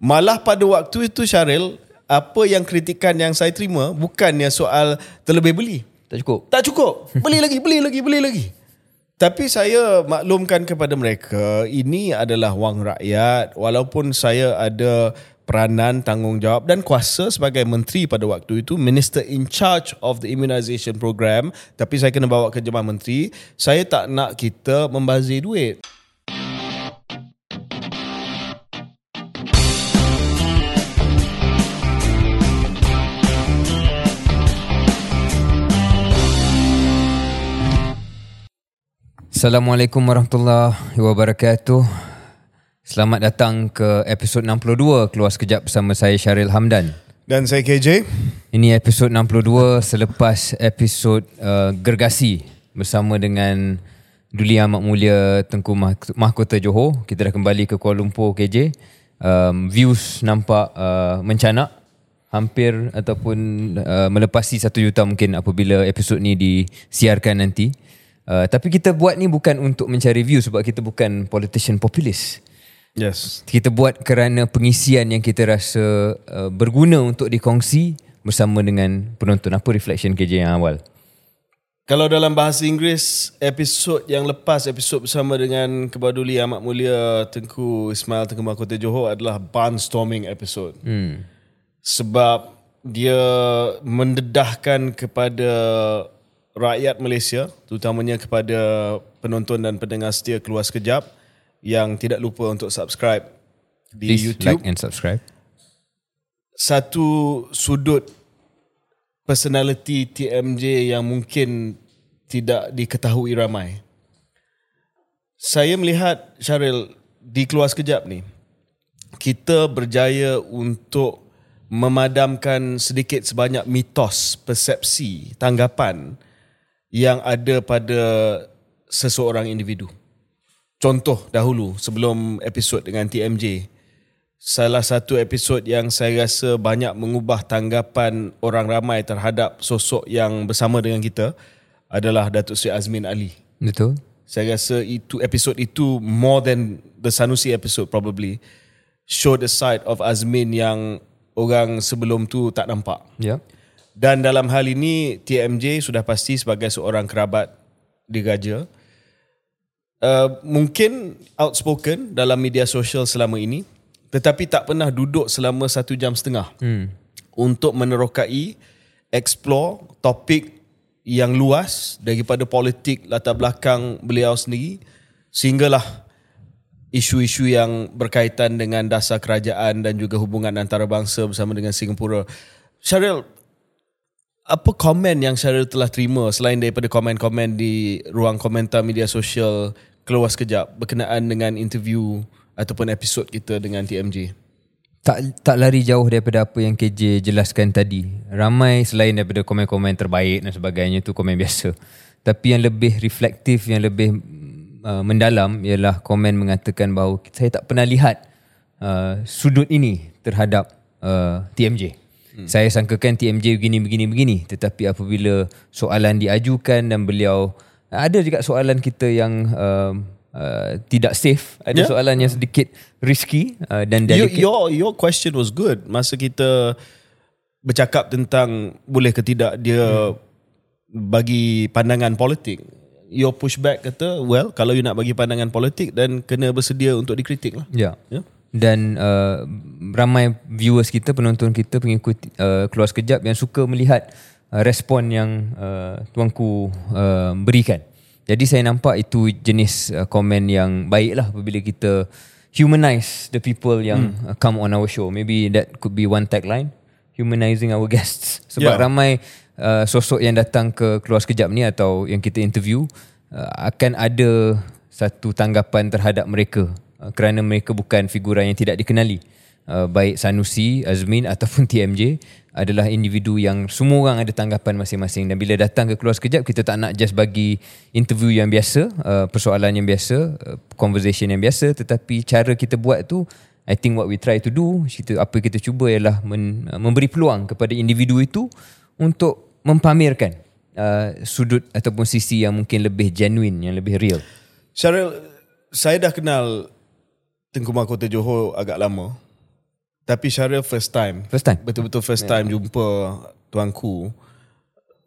Malah pada waktu itu Syaril, apa yang kritikan yang saya terima bukannya soal terlebih beli. Tak cukup. Tak cukup. Beli lagi, beli lagi, beli lagi. Tapi saya maklumkan kepada mereka, ini adalah wang rakyat. Walaupun saya ada peranan, tanggungjawab dan kuasa sebagai menteri pada waktu itu, minister in charge of the immunisation program, tapi saya kena bawa ke jemaah menteri, saya tak nak kita membazir duit. Assalamualaikum warahmatullahi wabarakatuh. Selamat datang ke episod 62 Keluar Sekejap bersama saya Syaril Hamdan. Dan saya KJ. Ini episod 62 selepas episod uh, Gergasi bersama dengan Duli Amat Mulia Tengku Mah- Mahkota Johor. Kita dah kembali ke Kuala Lumpur KJ. Um, views nampak uh, mencanak hampir ataupun uh, melepasi satu juta mungkin apabila episod ni disiarkan nanti. Uh, tapi kita buat ni bukan untuk mencari view sebab kita bukan politician populis. Yes. Kita buat kerana pengisian yang kita rasa uh, berguna untuk dikongsi bersama dengan penonton. Apa reflection KJ yang awal? Kalau dalam bahasa Inggeris, episod yang lepas, episod bersama dengan Kebaduli Amat Mulia Tengku Ismail Tengku Mahkota Johor adalah barnstorming episode. Hmm. Sebab dia mendedahkan kepada rakyat Malaysia, terutamanya kepada penonton dan pendengar setia Keluar Sekejap yang tidak lupa untuk subscribe di Please YouTube. like and subscribe. Satu sudut personality TMJ yang mungkin tidak diketahui ramai. Saya melihat Syaril di keluar sekejap ni kita berjaya untuk memadamkan sedikit sebanyak mitos, persepsi, tanggapan yang ada pada seseorang individu. Contoh dahulu sebelum episod dengan TMJ, salah satu episod yang saya rasa banyak mengubah tanggapan orang ramai terhadap sosok yang bersama dengan kita adalah Datuk Seri Azmin Ali. Betul? Saya rasa itu episod itu more than the Sanusi episode probably show the side of Azmin yang orang sebelum tu tak nampak. Ya. Yeah. Dan dalam hal ini TMJ sudah pasti sebagai seorang kerabat digaja. Uh, mungkin outspoken dalam media sosial selama ini tetapi tak pernah duduk selama satu jam setengah hmm. untuk menerokai, explore topik yang luas daripada politik latar belakang beliau sendiri sehinggalah isu-isu yang berkaitan dengan dasar kerajaan dan juga hubungan antarabangsa bersama dengan Singapura. Syaril, apa komen yang Syaril telah terima selain daripada komen-komen di ruang komentar media sosial keluar sekejap berkenaan dengan interview ataupun episod kita dengan TMJ? Tak tak lari jauh daripada apa yang KJ jelaskan tadi. Ramai selain daripada komen-komen terbaik dan sebagainya tu komen biasa. Tapi yang lebih reflektif, yang lebih uh, mendalam ialah komen mengatakan bahawa saya tak pernah lihat uh, sudut ini terhadap uh, TMJ. Hmm. Saya sangkakan TMJ begini begini begini tetapi apabila soalan diajukan dan beliau ada juga soalan kita yang uh, uh, tidak safe, ada Yeah. soalan yang sedikit risky uh, dan Your, delicate. your your question was good masa kita bercakap tentang boleh ke tidak dia hmm. bagi pandangan politik. Your pushback kata, well, kalau you nak bagi pandangan politik dan kena bersedia untuk dikritik lah. Ya. Ya. Dan uh, ramai viewers kita, penonton kita, pengikut uh, keluar sekejap yang suka melihat uh, respon yang uh, tuanku uh, berikan. Jadi saya nampak itu jenis uh, komen yang baik lah apabila kita humanize the people yang hmm. come on our show. Maybe that could be one tagline, humanizing our guests. Sebab Yeah. ramai uh, sosok yang datang ke keluar sekejap ni atau yang kita interview uh, akan ada satu tanggapan terhadap mereka uh, kerana mereka bukan figuran yang tidak dikenali. Uh, baik Sanusi, Azmin ataupun TMJ adalah individu yang semua orang ada tanggapan masing-masing dan bila datang ke keluar sekejap kita tak nak just bagi interview yang biasa, uh, persoalan yang biasa, uh, conversation yang biasa tetapi cara kita buat tu I think what we try to do, kita, apa kita cuba ialah men, uh, memberi peluang kepada individu itu untuk mempamerkan uh, sudut ataupun sisi yang mungkin lebih genuine, yang lebih real. Syaril, saya dah kenal Tengku Mahkota Johor agak lama. Tapi Syaril first time. First time. Betul-betul first time jumpa tuanku.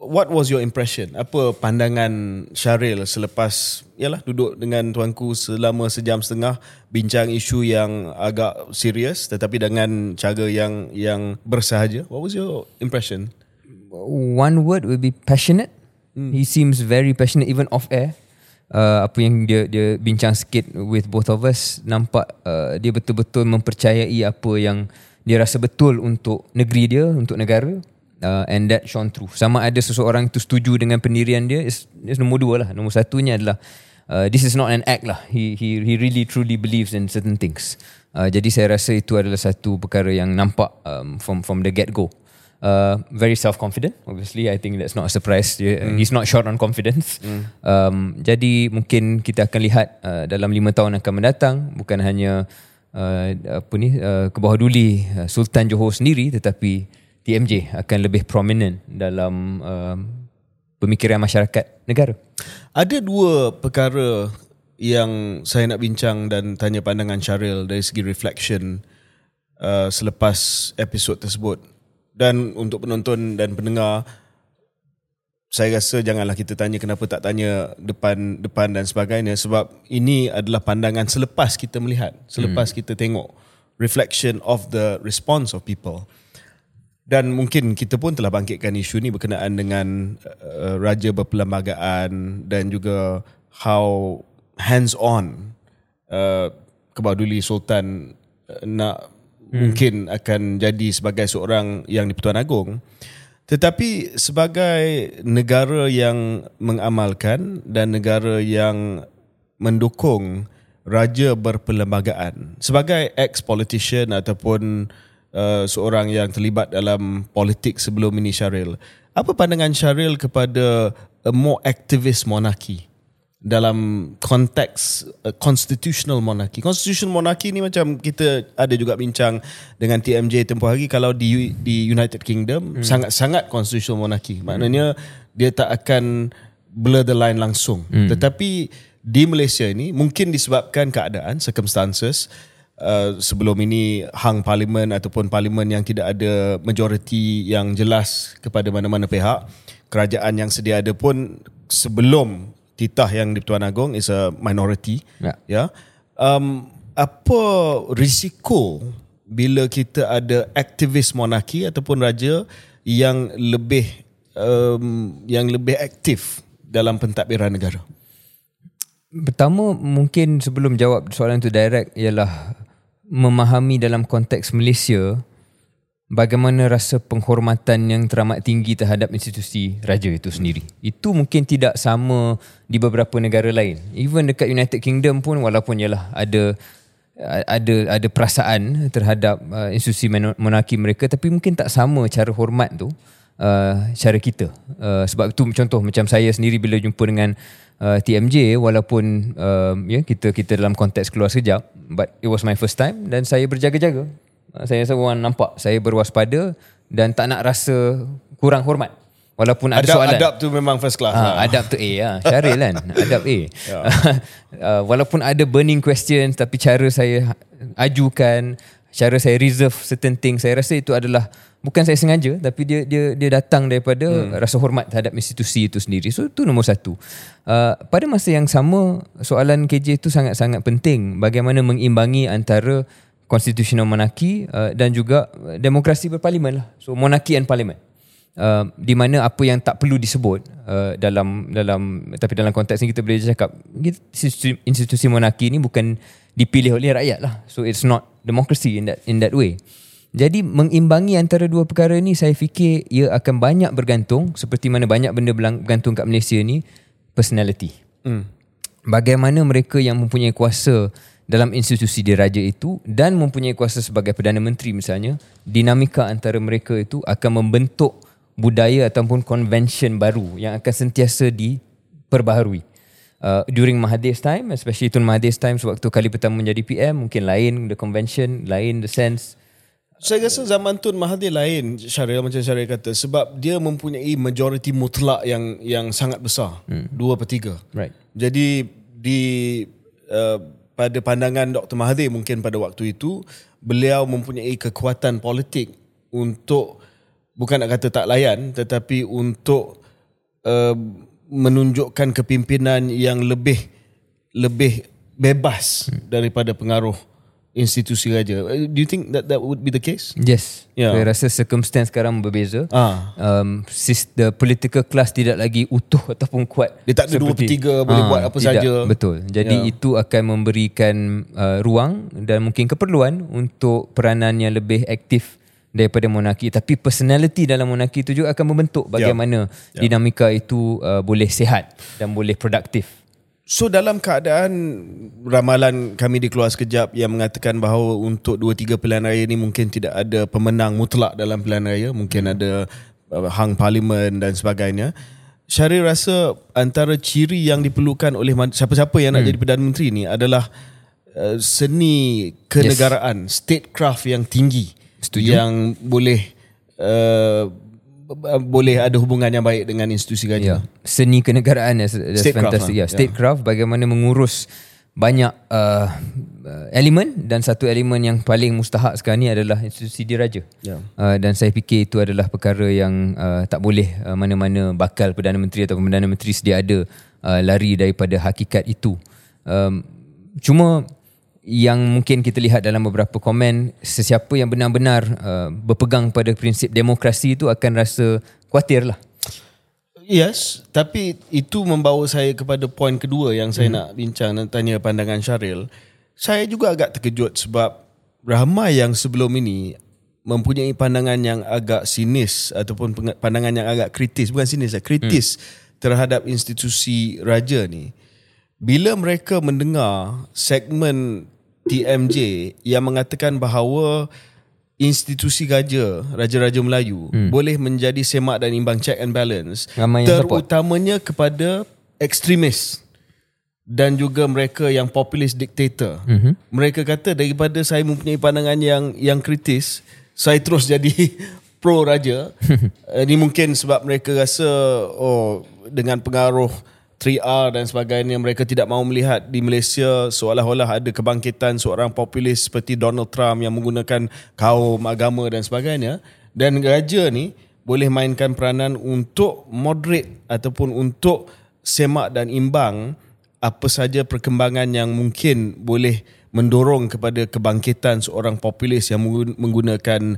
What was your impression? Apa pandangan Syaril selepas yalah duduk dengan tuanku selama sejam setengah bincang isu yang agak serius tetapi dengan cara yang yang bersahaja. What was your impression? one word would be passionate. He seems very passionate even off air. Uh, apa yang dia dia bincang sikit with both of us nampak uh, dia betul-betul mempercayai apa yang dia rasa betul untuk negeri dia, untuk negara. Uh, and that shone through. Sama ada seseorang itu setuju dengan pendirian dia, is, is nombor dua lah. Nombor satunya adalah uh, this is not an act lah. He he he really truly believes in certain things. Uh, jadi saya rasa itu adalah satu perkara yang nampak um, from from the get go. Uh, very self confident. Obviously, I think that's not a surprise. Dia- He's not short on confidence. Um, jadi mungkin kita akan lihat uh, dalam lima tahun akan mendatang bukan hanya uh, apa ni uh, ke bawah duli uh, Sultan Johor sendiri, tetapi TMJ akan lebih prominent dalam um, pemikiran masyarakat negara. Ada dua perkara yang saya nak bincang dan tanya pandangan Syaril dari segi reflection uh, selepas episod tersebut. Dan untuk penonton dan pendengar, saya rasa janganlah kita tanya kenapa tak tanya depan depan dan sebagainya sebab ini adalah pandangan selepas kita melihat, selepas hmm. kita tengok reflection of the response of people. Dan mungkin kita pun telah bangkitkan isu ni berkenaan dengan uh, raja berperlembagaan dan juga how hands on uh, Kebaduli Sultan uh, nak hmm. mungkin akan jadi sebagai seorang yang di-Pertuan Agong. Tetapi sebagai negara yang mengamalkan dan negara yang mendukung raja berperlembagaan sebagai ex-politician ataupun uh, seorang yang terlibat dalam politik sebelum ini Syaril. Apa pandangan Syaril kepada a more activist monarchy dalam konteks uh, constitutional monarchy. Constitutional monarchy ni macam kita ada juga bincang dengan TMJ tempoh hari kalau di di United Kingdom hmm. sangat-sangat constitutional monarchy. Maknanya dia tak akan blur the line langsung. Hmm. Tetapi di Malaysia ini mungkin disebabkan keadaan circumstances Uh, sebelum ini hang parlimen ataupun parlimen yang tidak ada majoriti yang jelas kepada mana-mana pihak kerajaan yang sedia ada pun sebelum titah yang di Pertuan Agong is a minority Ya. ya um, apa risiko bila kita ada aktivis monarki ataupun raja yang lebih um, yang lebih aktif dalam pentadbiran negara Pertama mungkin sebelum jawab soalan tu direct ialah memahami dalam konteks Malaysia bagaimana rasa penghormatan yang teramat tinggi terhadap institusi raja itu sendiri. Itu mungkin tidak sama di beberapa negara lain. Even dekat United Kingdom pun walaupun ialah ada ada ada perasaan terhadap uh, institusi monarki mereka tapi mungkin tak sama cara hormat tu uh, cara kita. Uh, sebab itu contoh macam saya sendiri bila jumpa dengan uh, TMJ walaupun uh, ya kita kita dalam konteks keluar sekejap but it was my first time dan saya berjaga-jaga. Uh, saya rasa orang nampak saya berwaspada dan tak nak rasa kurang hormat. Walaupun ada adab, soalan. adab tu memang first class Ha, lah. adab tu A lah. Syaril kan. Adab A. uh, walaupun ada burning questions tapi cara saya ajukan, cara saya reserve certain things, saya rasa itu adalah bukan saya sengaja tapi dia dia dia datang daripada hmm. rasa hormat terhadap institusi itu sendiri. So itu nombor satu. Uh, pada masa yang sama soalan KJ itu sangat-sangat penting bagaimana mengimbangi antara constitutional monarki uh, dan juga uh, demokrasi berparlimen lah. So monarki and parliament uh, di mana apa yang tak perlu disebut uh, dalam dalam tapi dalam konteks ni kita boleh cakap institusi, institusi monarki ni bukan dipilih oleh rakyat lah so it's not democracy in that in that way jadi mengimbangi antara dua perkara ni saya fikir ia akan banyak bergantung seperti mana banyak benda bergantung kat Malaysia ni personality Hmm. bagaimana mereka yang mempunyai kuasa dalam institusi diraja itu dan mempunyai kuasa sebagai Perdana Menteri misalnya, dinamika antara mereka itu akan membentuk budaya ataupun convention baru yang akan sentiasa diperbaharui. Uh, during Mahathir's time, especially Tun Mahathir's time sewaktu kali pertama menjadi PM, mungkin lain the convention, lain the sense. Saya rasa zaman Tun Mahathir lain Syaril macam Syaril kata sebab dia mempunyai majoriti mutlak yang yang sangat besar. Hmm. Dua per tiga. Right. Jadi di uh, pada pandangan Dr. Mahathir mungkin pada waktu itu beliau mempunyai kekuatan politik untuk bukan nak kata tak layan tetapi untuk uh, menunjukkan kepimpinan yang lebih lebih bebas hmm. daripada pengaruh institusi raja. Uh, Do you think that that would be the case? Yes. Ya. Saya rasa circumstance sekarang berbeza. Ah. Um, sis, the political class tidak lagi utuh ataupun kuat. Dia tak ada dua per tiga, boleh buat apa tidak, saja. Betul. Jadi Ya. itu akan memberikan uh, ruang dan mungkin keperluan untuk peranan yang lebih aktif daripada monarki. Tapi personality dalam monarki itu juga akan membentuk bagaimana dinamika itu uh, boleh sihat dan boleh produktif. So dalam keadaan ramalan kami di keluar sekejap yang mengatakan bahawa untuk 2-3 pilihan raya ni mungkin tidak ada pemenang mutlak dalam pilihan raya. Mungkin ada uh, hang parlimen dan sebagainya. Syaril rasa antara ciri yang diperlukan oleh siapa-siapa yang nak jadi Perdana Menteri ni adalah uh, seni kenegaraan, yes. statecraft yang tinggi. Setuju. Yang boleh uh, boleh ada hubungan yang baik dengan institusi Ya. raja. Seni kenegaraan that's, that's Statecraft fantastic. lah. Ya, statecraft bagaimana mengurus banyak uh, uh, elemen dan satu elemen yang paling mustahak sekarang ni adalah institusi diraja. Ya. Uh, dan saya fikir itu adalah perkara yang uh, tak boleh uh, mana-mana bakal Perdana Menteri atau Perdana Menteri sedia ada uh, lari daripada hakikat itu. Um, cuma yang mungkin kita lihat dalam beberapa komen sesiapa yang benar-benar uh, berpegang pada prinsip demokrasi itu akan rasa khawatir lah. Yes, tapi itu membawa saya kepada poin kedua yang saya hmm. nak bincang dan tanya pandangan Syaril. Saya juga agak terkejut sebab ramai yang sebelum ini mempunyai pandangan yang agak sinis ataupun pandangan yang agak kritis, bukan sinis, lah, kritis hmm. terhadap institusi raja ni. Bila mereka mendengar segmen TMJ yang mengatakan bahawa institusi raja, raja-raja Melayu hmm. boleh menjadi semak dan imbang check and balance Ramai support. terutamanya kepada ekstremis dan juga mereka yang populist dictator. Mm-hmm. Mereka kata daripada saya mempunyai pandangan yang yang kritis, saya terus jadi pro raja. Ini mungkin sebab mereka rasa oh dengan pengaruh 3R dan sebagainya mereka tidak mahu melihat di Malaysia seolah-olah ada kebangkitan seorang populis seperti Donald Trump yang menggunakan kaum agama dan sebagainya dan raja ni boleh mainkan peranan untuk moderate ataupun untuk semak dan imbang apa saja perkembangan yang mungkin boleh mendorong kepada kebangkitan seorang populis yang menggun- menggunakan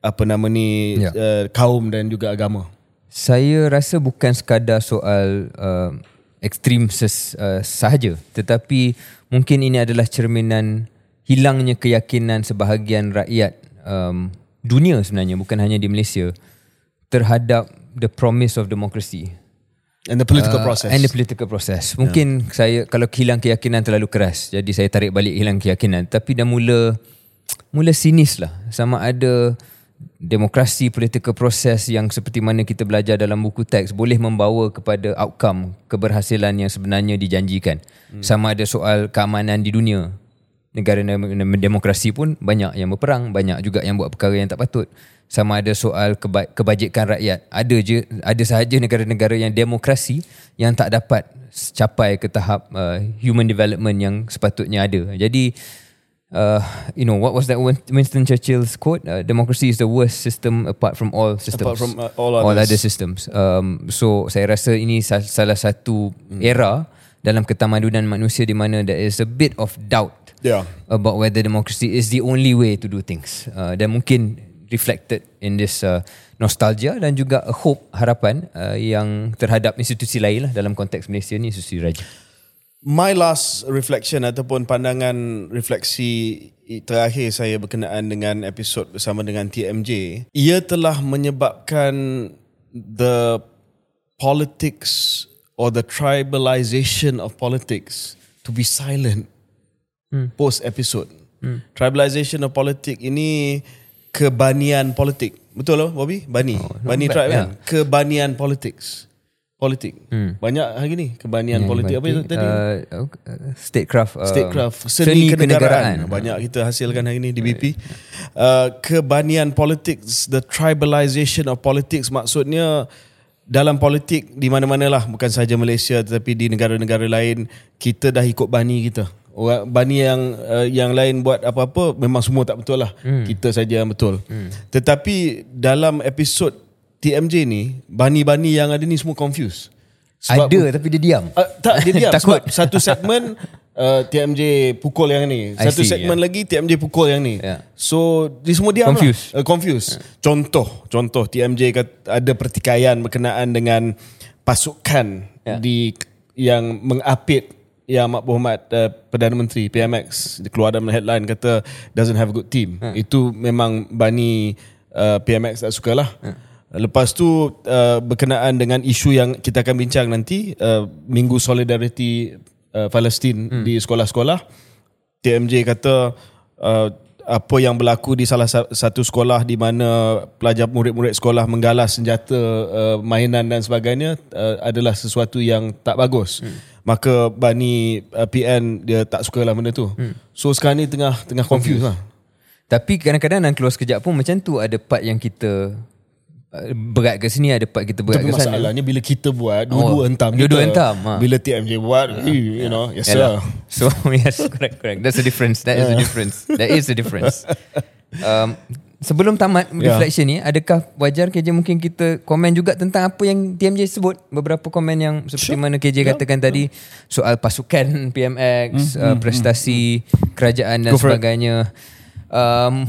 apa nama ni Ya. uh, kaum dan juga agama. Saya rasa bukan sekadar soal uh, ekstrim ses, uh, sahaja tetapi mungkin ini adalah cerminan hilangnya keyakinan sebahagian rakyat um, dunia sebenarnya bukan hanya di Malaysia terhadap the promise of democracy And the political Uh, process. And the political process. Mungkin yeah. saya kalau hilang keyakinan terlalu keras. Jadi saya tarik balik hilang keyakinan. Tapi dah mula mula sinis lah. Sama ada demokrasi political process yang seperti mana kita belajar dalam buku teks boleh membawa kepada outcome keberhasilan yang sebenarnya dijanjikan. Hmm. Sama ada soal keamanan di dunia. Negara demokrasi pun banyak yang berperang, banyak juga yang buat perkara yang tak patut. Sama ada soal keba- kebajikan rakyat. Ada je ada sahaja negara-negara yang demokrasi yang tak dapat capai ke tahap uh, human development yang sepatutnya ada. Jadi uh, you know what was that Win- Winston Churchill's quote? Uh, democracy is the worst system apart from all systems. Apart from, uh, all all other systems. Um, so saya rasa ini sa- salah satu era dalam ketamadunan manusia di mana there is a bit of doubt Yeah. about whether democracy is the only way to do things. Uh, dan mungkin reflected in this uh, nostalgia dan juga a hope harapan uh, yang terhadap institusi lain lah dalam konteks Malaysia ni institusi raja. My last reflection ataupun pandangan refleksi terakhir saya berkenaan dengan episod bersama dengan TMJ, ia telah menyebabkan the politics or the tribalization of politics to be silent hmm. post episode. Hmm. Tribalization of politics ini kebanian politik. Betul loh Bobby? Bani. Oh, Bani tribe kan? yeah. Kebanian politics. Politik. Hmm. Banyak hari ni kebanian politik. Apa itu tadi? Uh, uh, statecraft. Uh, Statecraft seni, kenegaraan. Banyak kita hasilkan hari ini di BP. Uh, kebanian politics, the tribalization of politics maksudnya dalam politik di mana-mana lah bukan sahaja Malaysia tetapi di negara-negara lain kita dah ikut bani kita. Orang bani yang uh, yang lain buat apa-apa memang semua tak betul lah. Hmm. Kita saja yang betul. Hmm. Tetapi dalam episod TMJ ni, bani-bani yang ada ni semua confused. Ada tapi dia diam. Uh, tak dia diam Takut. sebab satu segmen uh, TMJ pukul yang ni. I Satu see, segmen lagi TMJ pukul yang ni. Yeah. So dia semua diam Confused. lah. Uh, confused. Contoh, contoh TMJ kata ada pertikaian berkenaan dengan pasukan Yeah. di yang mengapit yang Mak Muhammad uh, Perdana Menteri PMX keluar dalam headline kata doesn't have a good team. Itu memang bani uh, PMX tak suka lah. Lepas tu uh, berkenaan dengan isu yang kita akan bincang nanti uh, Minggu Solidarity uh, Palestin hmm. di sekolah-sekolah TMJ kata uh, apa yang berlaku di salah sa- satu sekolah di mana pelajar murid-murid sekolah menggalas senjata uh, mainan dan sebagainya uh, adalah sesuatu yang tak bagus. Hmm. Maka Bani uh, PN dia tak sukalah benda tu. Hmm. So sekarang ni tengah tengah confused lah. Tapi kadang-kadang dalam keluar sekejap pun macam tu ada part yang kita berat ke sini ada part kita berat Tapi ke sana. masalahnya bila kita buat dua-dua Oh, hentam dua-dua kita. hentam, ha. Bila TMJ buat you know yes sir. So yes, correct, correct. That's the difference. That is the difference. That is the difference. Um, sebelum tamat Yeah. reflection ni, adakah wajar KJ mungkin kita komen juga tentang apa yang TMJ sebut beberapa komen yang seperti Sure. mana KJ katakan tadi soal pasukan PMX, uh, prestasi kerajaan dan Go for it. sebagainya. Um,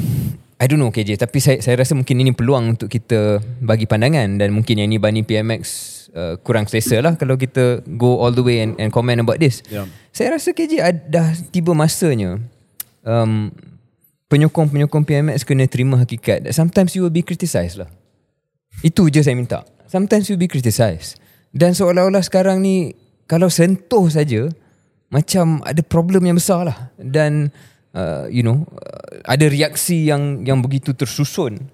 I don't know KJ tapi saya saya rasa mungkin ini peluang untuk kita bagi pandangan dan mungkin yang ni Bani PMX uh, kurang selesa lah kalau kita go all the way and, and comment about this. Yeah. Saya rasa KJ ad- dah tiba masanya um, penyokong-penyokong PMX kena terima hakikat that sometimes you will be criticised lah. Itu je saya minta. Sometimes you will be criticised. Dan seolah-olah sekarang ni kalau sentuh saja macam ada problem yang besar lah. Dan uh, you know uh, ada reaksi yang yang begitu tersusun.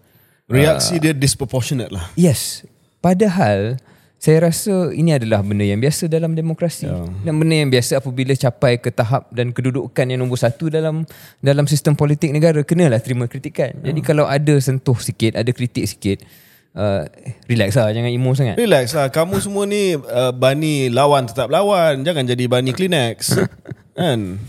Reaksi dia disproportionate lah. Yes. Padahal saya rasa ini adalah benda yang biasa dalam demokrasi. Ya. Dan benda yang biasa apabila capai ke tahap dan kedudukan yang nombor satu dalam dalam sistem politik negara kenalah terima kritikan. Ya. Jadi kalau ada sentuh sikit, ada kritik sikit, uh, relax lah jangan emo sangat. Relax lah Kamu semua ni uh, Bani lawan tetap lawan Jangan jadi Bani Kleenex Kan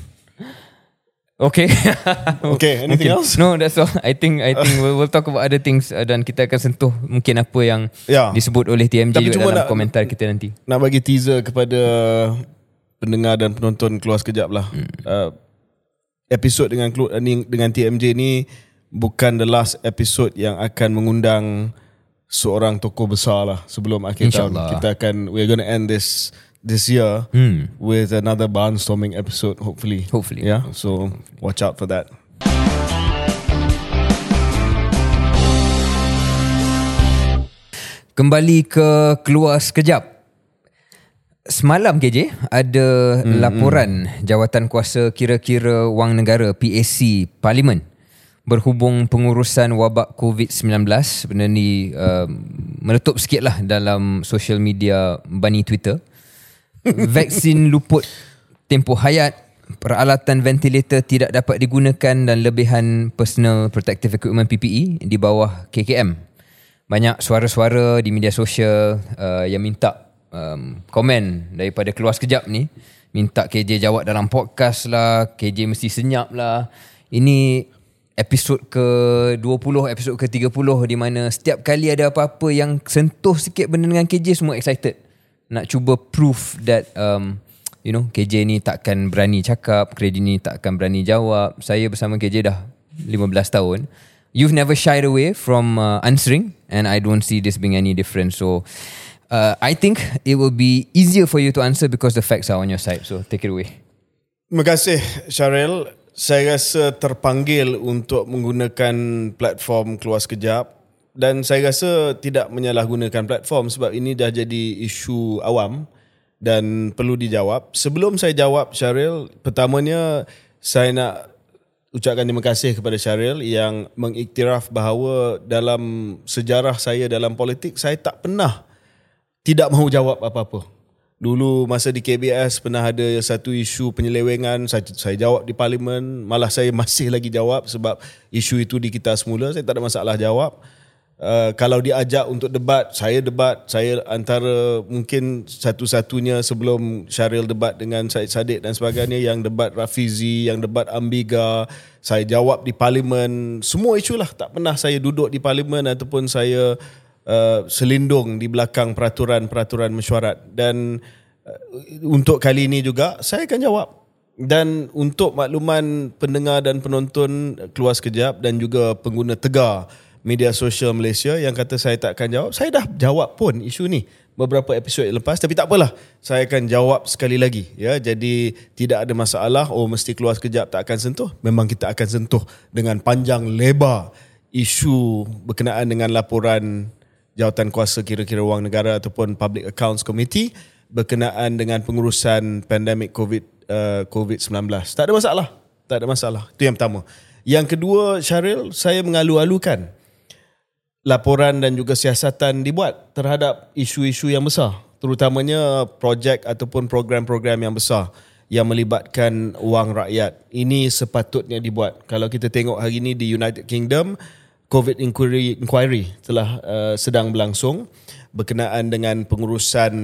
Okay. Okay anything else No, that's all. I think I think we'll, we'll talk about other things uh, dan kita akan sentuh mungkin apa yang Ya. disebut oleh TMJ Tapi juga dalam nak- komentar kita nanti. Nak bagi teaser kepada Pendengar dan penonton Keluar sekejap lah Hmm. uh, Episod dengan dengan TMJ ni Bukan the last episode Yang akan mengundang Seorang tokoh besar lah Sebelum akhir tahun InsyaAllah. Kita akan We're gonna end this This year Hmm. With another barnstorming episode Hopefully Hopefully. Yeah So watch out for that Kembali ke keluar sekejap. Semalam KJ ada hmm, laporan jawatan kuasa kira-kira wang negara PAC Parlimen berhubung pengurusan wabak COVID-19 benda ni uh, meletup sikit lah dalam social media bani Twitter vaksin luput tempoh hayat peralatan ventilator tidak dapat digunakan dan lebihan personal protective equipment PPE di bawah KKM banyak suara-suara di media sosial uh, yang minta um, komen daripada keluar sekejap ni. Minta KJ jawab dalam podcast lah KJ mesti senyap lah. Ini episod ke-20 episod ke-30 di mana setiap kali ada apa-apa yang sentuh sikit benda dengan KJ semua excited nak cuba proof that um, you know KJ ni takkan berani cakap KJ ni takkan berani jawab. Saya bersama KJ dah 15 tahun. You've never shied away from uh, answering and I don't see this being any different. So uh, I think it will be easier for you to answer because the facts are on your side. So take it away. Terima kasih Syaril. Saya rasa terpanggil untuk menggunakan platform keluar sekejap dan saya rasa tidak menyalahgunakan platform sebab ini dah jadi isu awam dan perlu dijawab. Sebelum saya jawab Syaril, pertamanya saya nak ucapkan terima kasih kepada Syaril yang mengiktiraf bahawa dalam sejarah saya dalam politik saya tak pernah tidak mahu jawab apa-apa. Dulu masa di KBS pernah ada satu isu penyelewengan, saya, saya jawab di parlimen, malah saya masih lagi jawab sebab isu itu di kita semula, saya tak ada masalah jawab. Uh, kalau diajak untuk debat, saya debat. Saya antara mungkin satu-satunya sebelum Syaril debat dengan Syed Saddiq dan sebagainya yang debat Rafizi, yang debat Ambiga. Saya jawab di parlimen. Semua isu lah. Tak pernah saya duduk di parlimen ataupun saya uh, selindung di belakang peraturan-peraturan mesyuarat. Dan uh, untuk kali ini juga, saya akan jawab. Dan untuk makluman pendengar dan penonton keluar sekejap dan juga pengguna tegar media sosial Malaysia yang kata saya tak akan jawab. Saya dah jawab pun isu ni beberapa episod lepas tapi tak apalah. Saya akan jawab sekali lagi ya. Jadi tidak ada masalah oh mesti keluar sekejap tak akan sentuh. Memang kita akan sentuh dengan panjang lebar isu berkenaan dengan laporan jawatan kuasa kira-kira wang negara ataupun Public Accounts Committee berkenaan dengan pengurusan pandemik COVID uh, COVID-19. Tak ada masalah. Tak ada masalah. Itu yang pertama. Yang kedua, Syaril, saya mengalu-alukan laporan dan juga siasatan dibuat terhadap isu-isu yang besar terutamanya projek ataupun program-program yang besar yang melibatkan wang rakyat. Ini sepatutnya dibuat. Kalau kita tengok hari ini di United Kingdom COVID inquiry, inquiry telah uh, sedang berlangsung berkenaan dengan pengurusan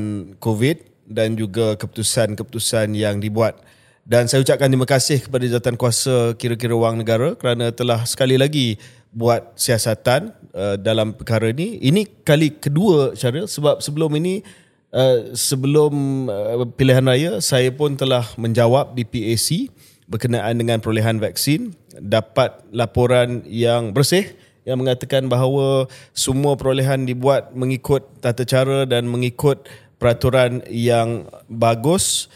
COVID dan juga keputusan-keputusan yang dibuat. Dan saya ucapkan terima kasih kepada jawatan kuasa kira-kira wang negara kerana telah sekali lagi buat siasatan uh, dalam perkara ini. Ini kali kedua Syaril sebab sebelum ini uh, sebelum uh, pilihan raya saya pun telah menjawab di PAC berkenaan dengan perolehan vaksin dapat laporan yang bersih yang mengatakan bahawa semua perolehan dibuat mengikut tata cara dan mengikut peraturan yang bagus.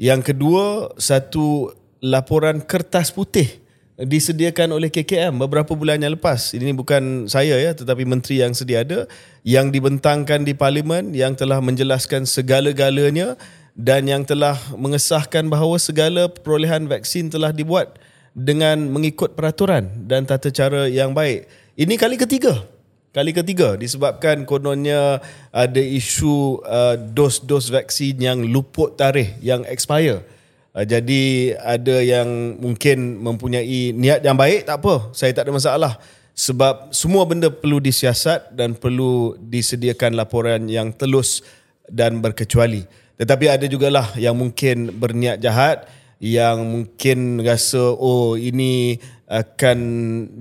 Yang kedua, satu laporan kertas putih disediakan oleh KKM beberapa bulan yang lepas. Ini bukan saya ya tetapi menteri yang sedia ada yang dibentangkan di parlimen yang telah menjelaskan segala-galanya dan yang telah mengesahkan bahawa segala perolehan vaksin telah dibuat dengan mengikut peraturan dan tata cara yang baik. Ini kali ketiga. Kali ketiga disebabkan kononnya ada isu uh, dos-dos vaksin yang luput tarikh yang expire. Uh, jadi ada yang mungkin mempunyai niat yang baik tak apa. Saya tak ada masalah. Sebab semua benda perlu disiasat dan perlu disediakan laporan yang telus dan berkecuali. Tetapi ada jugalah yang mungkin berniat jahat yang mungkin rasa oh ini akan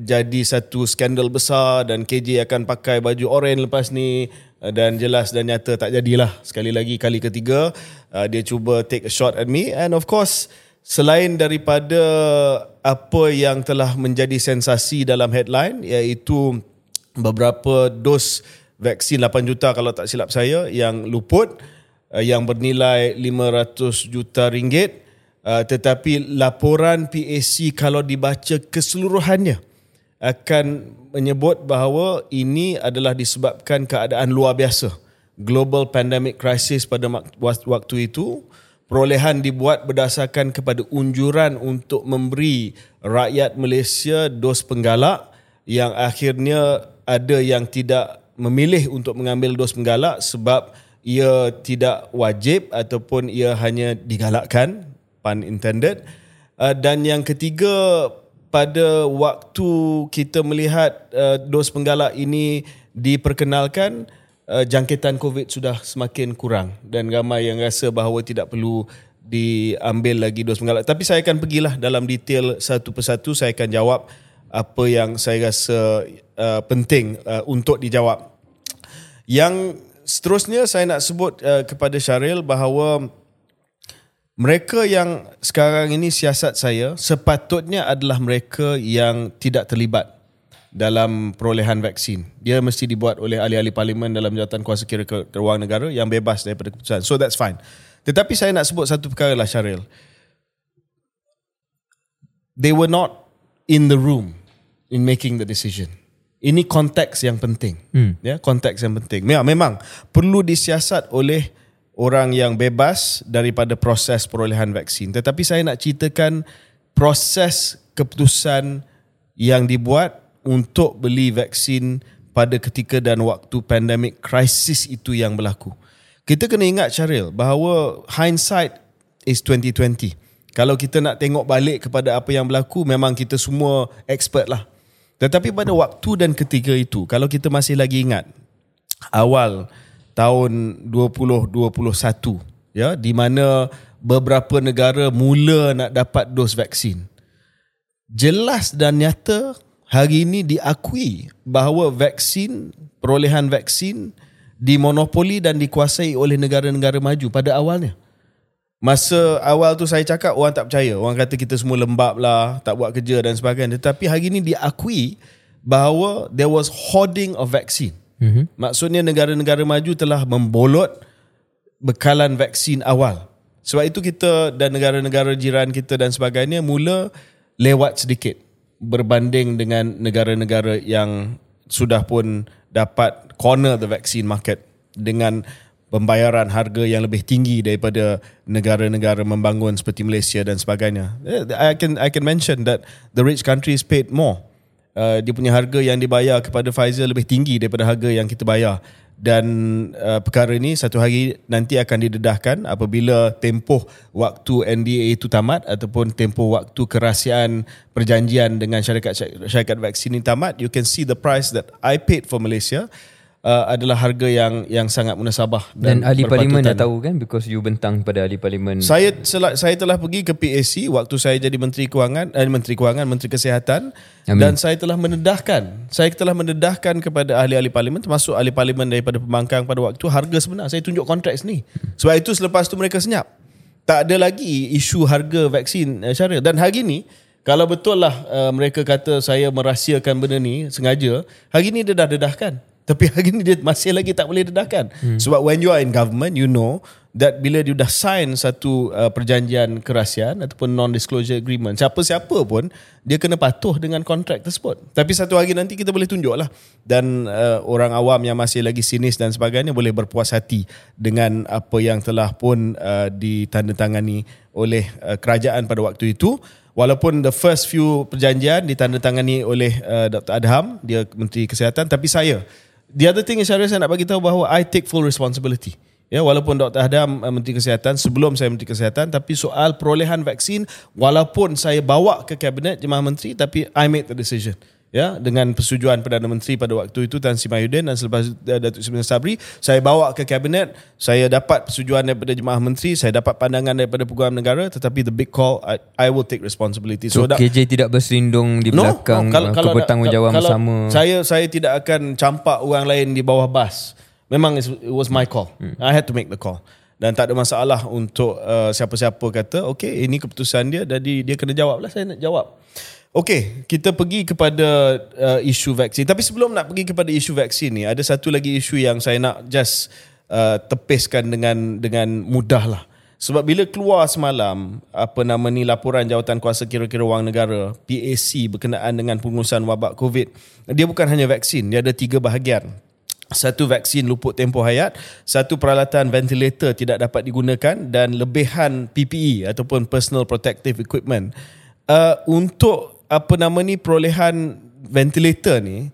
jadi satu skandal besar dan KJ akan pakai baju oranye lepas ni dan jelas dan nyata tak jadilah. Sekali lagi kali ketiga uh, dia cuba take a shot at me. And of course selain daripada apa yang telah menjadi sensasi dalam headline iaitu beberapa dos vaksin 8 juta kalau tak silap saya yang luput uh, yang bernilai 500 juta ringgit uh, tetapi laporan PAC kalau dibaca keseluruhannya akan menyebut bahawa ini adalah disebabkan keadaan luar biasa. Global pandemic crisis pada waktu itu perolehan dibuat berdasarkan kepada unjuran untuk memberi rakyat Malaysia dos penggalak yang akhirnya ada yang tidak memilih untuk mengambil dos penggalak sebab ia tidak wajib ataupun ia hanya digalakkan pun intended uh, dan yang ketiga pada waktu kita melihat uh, dos penggalak ini diperkenalkan uh, jangkitan COVID sudah semakin kurang dan ramai yang rasa bahawa tidak perlu diambil lagi dos penggalak. Tapi saya akan pergilah dalam detail satu persatu. Saya akan jawab apa yang saya rasa uh, penting uh, untuk dijawab. Yang seterusnya saya nak sebut uh, kepada Syaril bahawa mereka yang sekarang ini siasat saya sepatutnya adalah mereka yang tidak terlibat dalam perolehan vaksin. Dia mesti dibuat oleh ahli-ahli parlimen dalam jawatan kuasa kira kewangan negara yang bebas daripada keputusan. So that's fine. Tetapi saya nak sebut satu perkara lah Syaril. They were not in the room in making the decision. Ini konteks yang penting. Hmm. Ya, konteks yang penting. Memang, memang perlu disiasat oleh orang yang bebas daripada proses perolehan vaksin. Tetapi saya nak ceritakan proses keputusan yang dibuat untuk beli vaksin pada ketika dan waktu pandemik krisis itu yang berlaku. Kita kena ingat Syaril bahawa hindsight is 2020. Kalau kita nak tengok balik kepada apa yang berlaku memang kita semua expert lah. Tetapi pada waktu dan ketika itu, kalau kita masih lagi ingat, awal tahun 2021, ya, di mana beberapa negara mula nak dapat dos vaksin. Jelas dan nyata hari ini diakui bahawa vaksin, perolehan vaksin dimonopoli dan dikuasai oleh negara-negara maju pada awalnya. Masa awal tu saya cakap orang tak percaya. Orang kata kita semua lembab lah, tak buat kerja dan sebagainya. Tetapi hari ini diakui bahawa there was hoarding of vaccine. Mm-hmm. Maksudnya negara-negara maju telah membolot bekalan vaksin awal. Sebab itu kita dan negara-negara jiran kita dan sebagainya mula lewat sedikit berbanding dengan negara-negara yang sudah pun dapat corner the vaccine market dengan pembayaran harga yang lebih tinggi daripada negara-negara membangun seperti Malaysia dan sebagainya. Eh, I can I can mention that the rich countries paid more. Uh, dia punya harga yang dibayar kepada Pfizer lebih tinggi daripada harga yang kita bayar. Dan uh, perkara ini satu hari nanti akan didedahkan apabila tempoh waktu NDA itu tamat ataupun tempoh waktu kerahsiaan perjanjian dengan syarikat syarikat vaksin ini tamat. You can see the price that I paid for Malaysia uh, adalah harga yang yang sangat munasabah dan, dan ahli parlimen dah tahu kan? Because you bentang pada ahli parlimen. Saya saya telah pergi ke PAC waktu saya jadi menteri kewangan eh, menteri kewangan menteri kesihatan. Amin. dan saya telah mendedahkan saya telah mendedahkan kepada ahli-ahli parlimen termasuk ahli parlimen daripada pembangkang pada waktu harga sebenar. Saya tunjuk kontrak ni. Sebab itu selepas tu mereka senyap. Tak ada lagi isu harga vaksin syariah. Dan hari ni kalau betul lah uh, mereka kata saya merahsiakan benda ni sengaja hari ni dia dah dedahkan tapi hari ni dia masih lagi tak boleh dedahkan. Hmm. Sebab when you are in government, you know that bila you dah sign satu uh, perjanjian kerahsiaan ataupun non-disclosure agreement, siapa-siapa pun dia kena patuh dengan kontrak tersebut. Tapi satu hari nanti kita boleh tunjuk lah. Dan uh, orang awam yang masih lagi sinis dan sebagainya boleh berpuas hati dengan apa yang telah pun uh, ditandatangani oleh uh, kerajaan pada waktu itu. Walaupun the first few perjanjian ditandatangani oleh uh, Dr. Adham, dia Menteri Kesihatan, tapi saya The other thing is saya nak bagi tahu bahawa I take full responsibility. Ya, walaupun Dr. Adam uh, Menteri Kesihatan sebelum saya Menteri Kesihatan tapi soal perolehan vaksin walaupun saya bawa ke kabinet jemaah menteri tapi I made the decision ya dengan persetujuan Perdana Menteri pada waktu itu Tan Sri Mahyudin dan selepas uh, Datuk Seri Sabri saya bawa ke kabinet saya dapat persetujuan daripada jemaah menteri saya dapat pandangan daripada peguam negara tetapi the big call I, I will take responsibility. So, so KJ tidak bersindung di belakang no, kalau, kalau kebertanggungjawab sama saya saya tidak akan campak orang lain di bawah bas. Memang it was my call. Hmm. I had to make the call. Dan tak ada masalah untuk uh, siapa-siapa kata okay ini keputusan dia jadi dia kena jawab lah saya nak jawab Okey, kita pergi kepada uh, isu vaksin. Tapi sebelum nak pergi kepada isu vaksin ni, ada satu lagi isu yang saya nak just uh, tepiskan dengan dengan mudah lah. Sebab bila keluar semalam apa nama ni laporan jawatan kuasa kira-kira wang negara PAC berkenaan dengan pengurusan wabak COVID, dia bukan hanya vaksin, dia ada tiga bahagian. Satu vaksin luput tempoh hayat, satu peralatan ventilator tidak dapat digunakan dan lebihan PPE ataupun personal protective equipment. Uh, untuk apa nama ni perolehan ventilator ni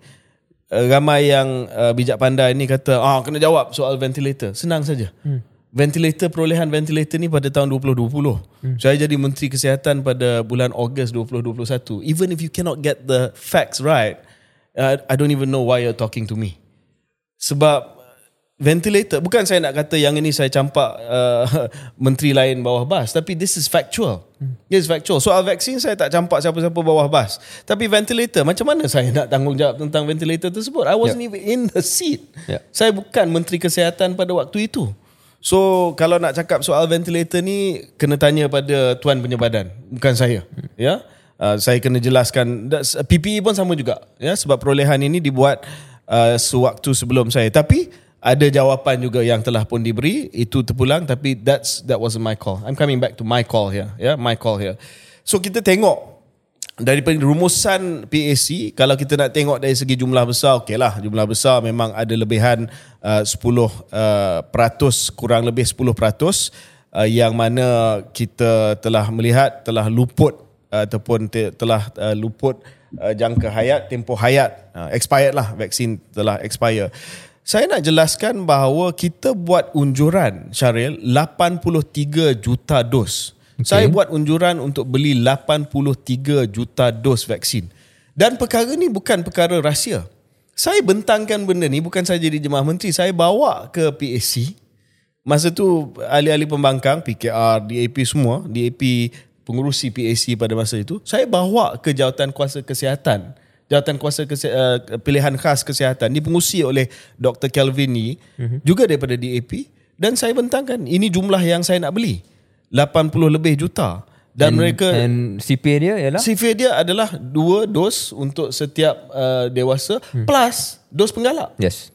uh, ramai yang uh, bijak pandai ni kata ah kena jawab soal ventilator. Senang saja. Hmm. ventilator perolehan ventilator ni pada tahun 2020 hmm. saya jadi menteri kesihatan pada bulan Ogos 2021 even if you cannot get the facts right uh, i don't even know why you're talking to me. Sebab ventilator. Bukan saya nak kata yang ini saya campak uh, menteri lain bawah bas tapi this is factual. Hmm. this is factual. Soal vaksin saya tak campak siapa-siapa bawah bas. Tapi ventilator macam mana saya nak tanggungjawab tentang ventilator tersebut? I wasn't yep. even in the seat. Yep. saya bukan menteri kesihatan pada waktu itu. So kalau nak cakap soal ventilator ni kena tanya pada tuan penyebadan bukan saya. Hmm. ya? Uh, saya kena jelaskan. PPE pun sama juga ya? Sebab perolehan ini dibuat uh, sewaktu sebelum saya. Tapi ada jawapan juga yang telah pun diberi itu terpulang tapi that's that wasn't my call. I'm coming back to my call here yeah my call here. So kita tengok daripada rumusan PAC kalau kita nak tengok dari segi jumlah besar okeylah jumlah besar memang ada lebihan uh, 10 uh, peratus kurang lebih 10 peratus uh, yang mana kita telah melihat telah luput uh, ataupun te- telah uh, luput uh, jangka hayat tempoh hayat. Uh, expired lah vaksin telah expire saya nak jelaskan bahawa kita buat unjuran Syaril 83 juta dos. Okay. Saya buat unjuran untuk beli 83 juta dos vaksin. Dan perkara ni bukan perkara rahsia. Saya bentangkan benda ni bukan saja di Jemaah Menteri, saya bawa ke PAC. Masa tu ahli-ahli pembangkang, PKR, DAP semua, DAP pengurusi PAC pada masa itu, saya bawa ke jawatan kuasa kesihatan. Jawatan kuasa kese- uh, pilihan khas kesihatan dipengurusi oleh Dr. Kelvin ni mm-hmm. juga daripada DAP dan saya bentangkan ini jumlah yang saya nak beli 80 lebih juta dan and, mereka And CPA dia ialah? CV dia adalah dua dos untuk setiap uh, dewasa hmm. plus dos penggalak. Yes.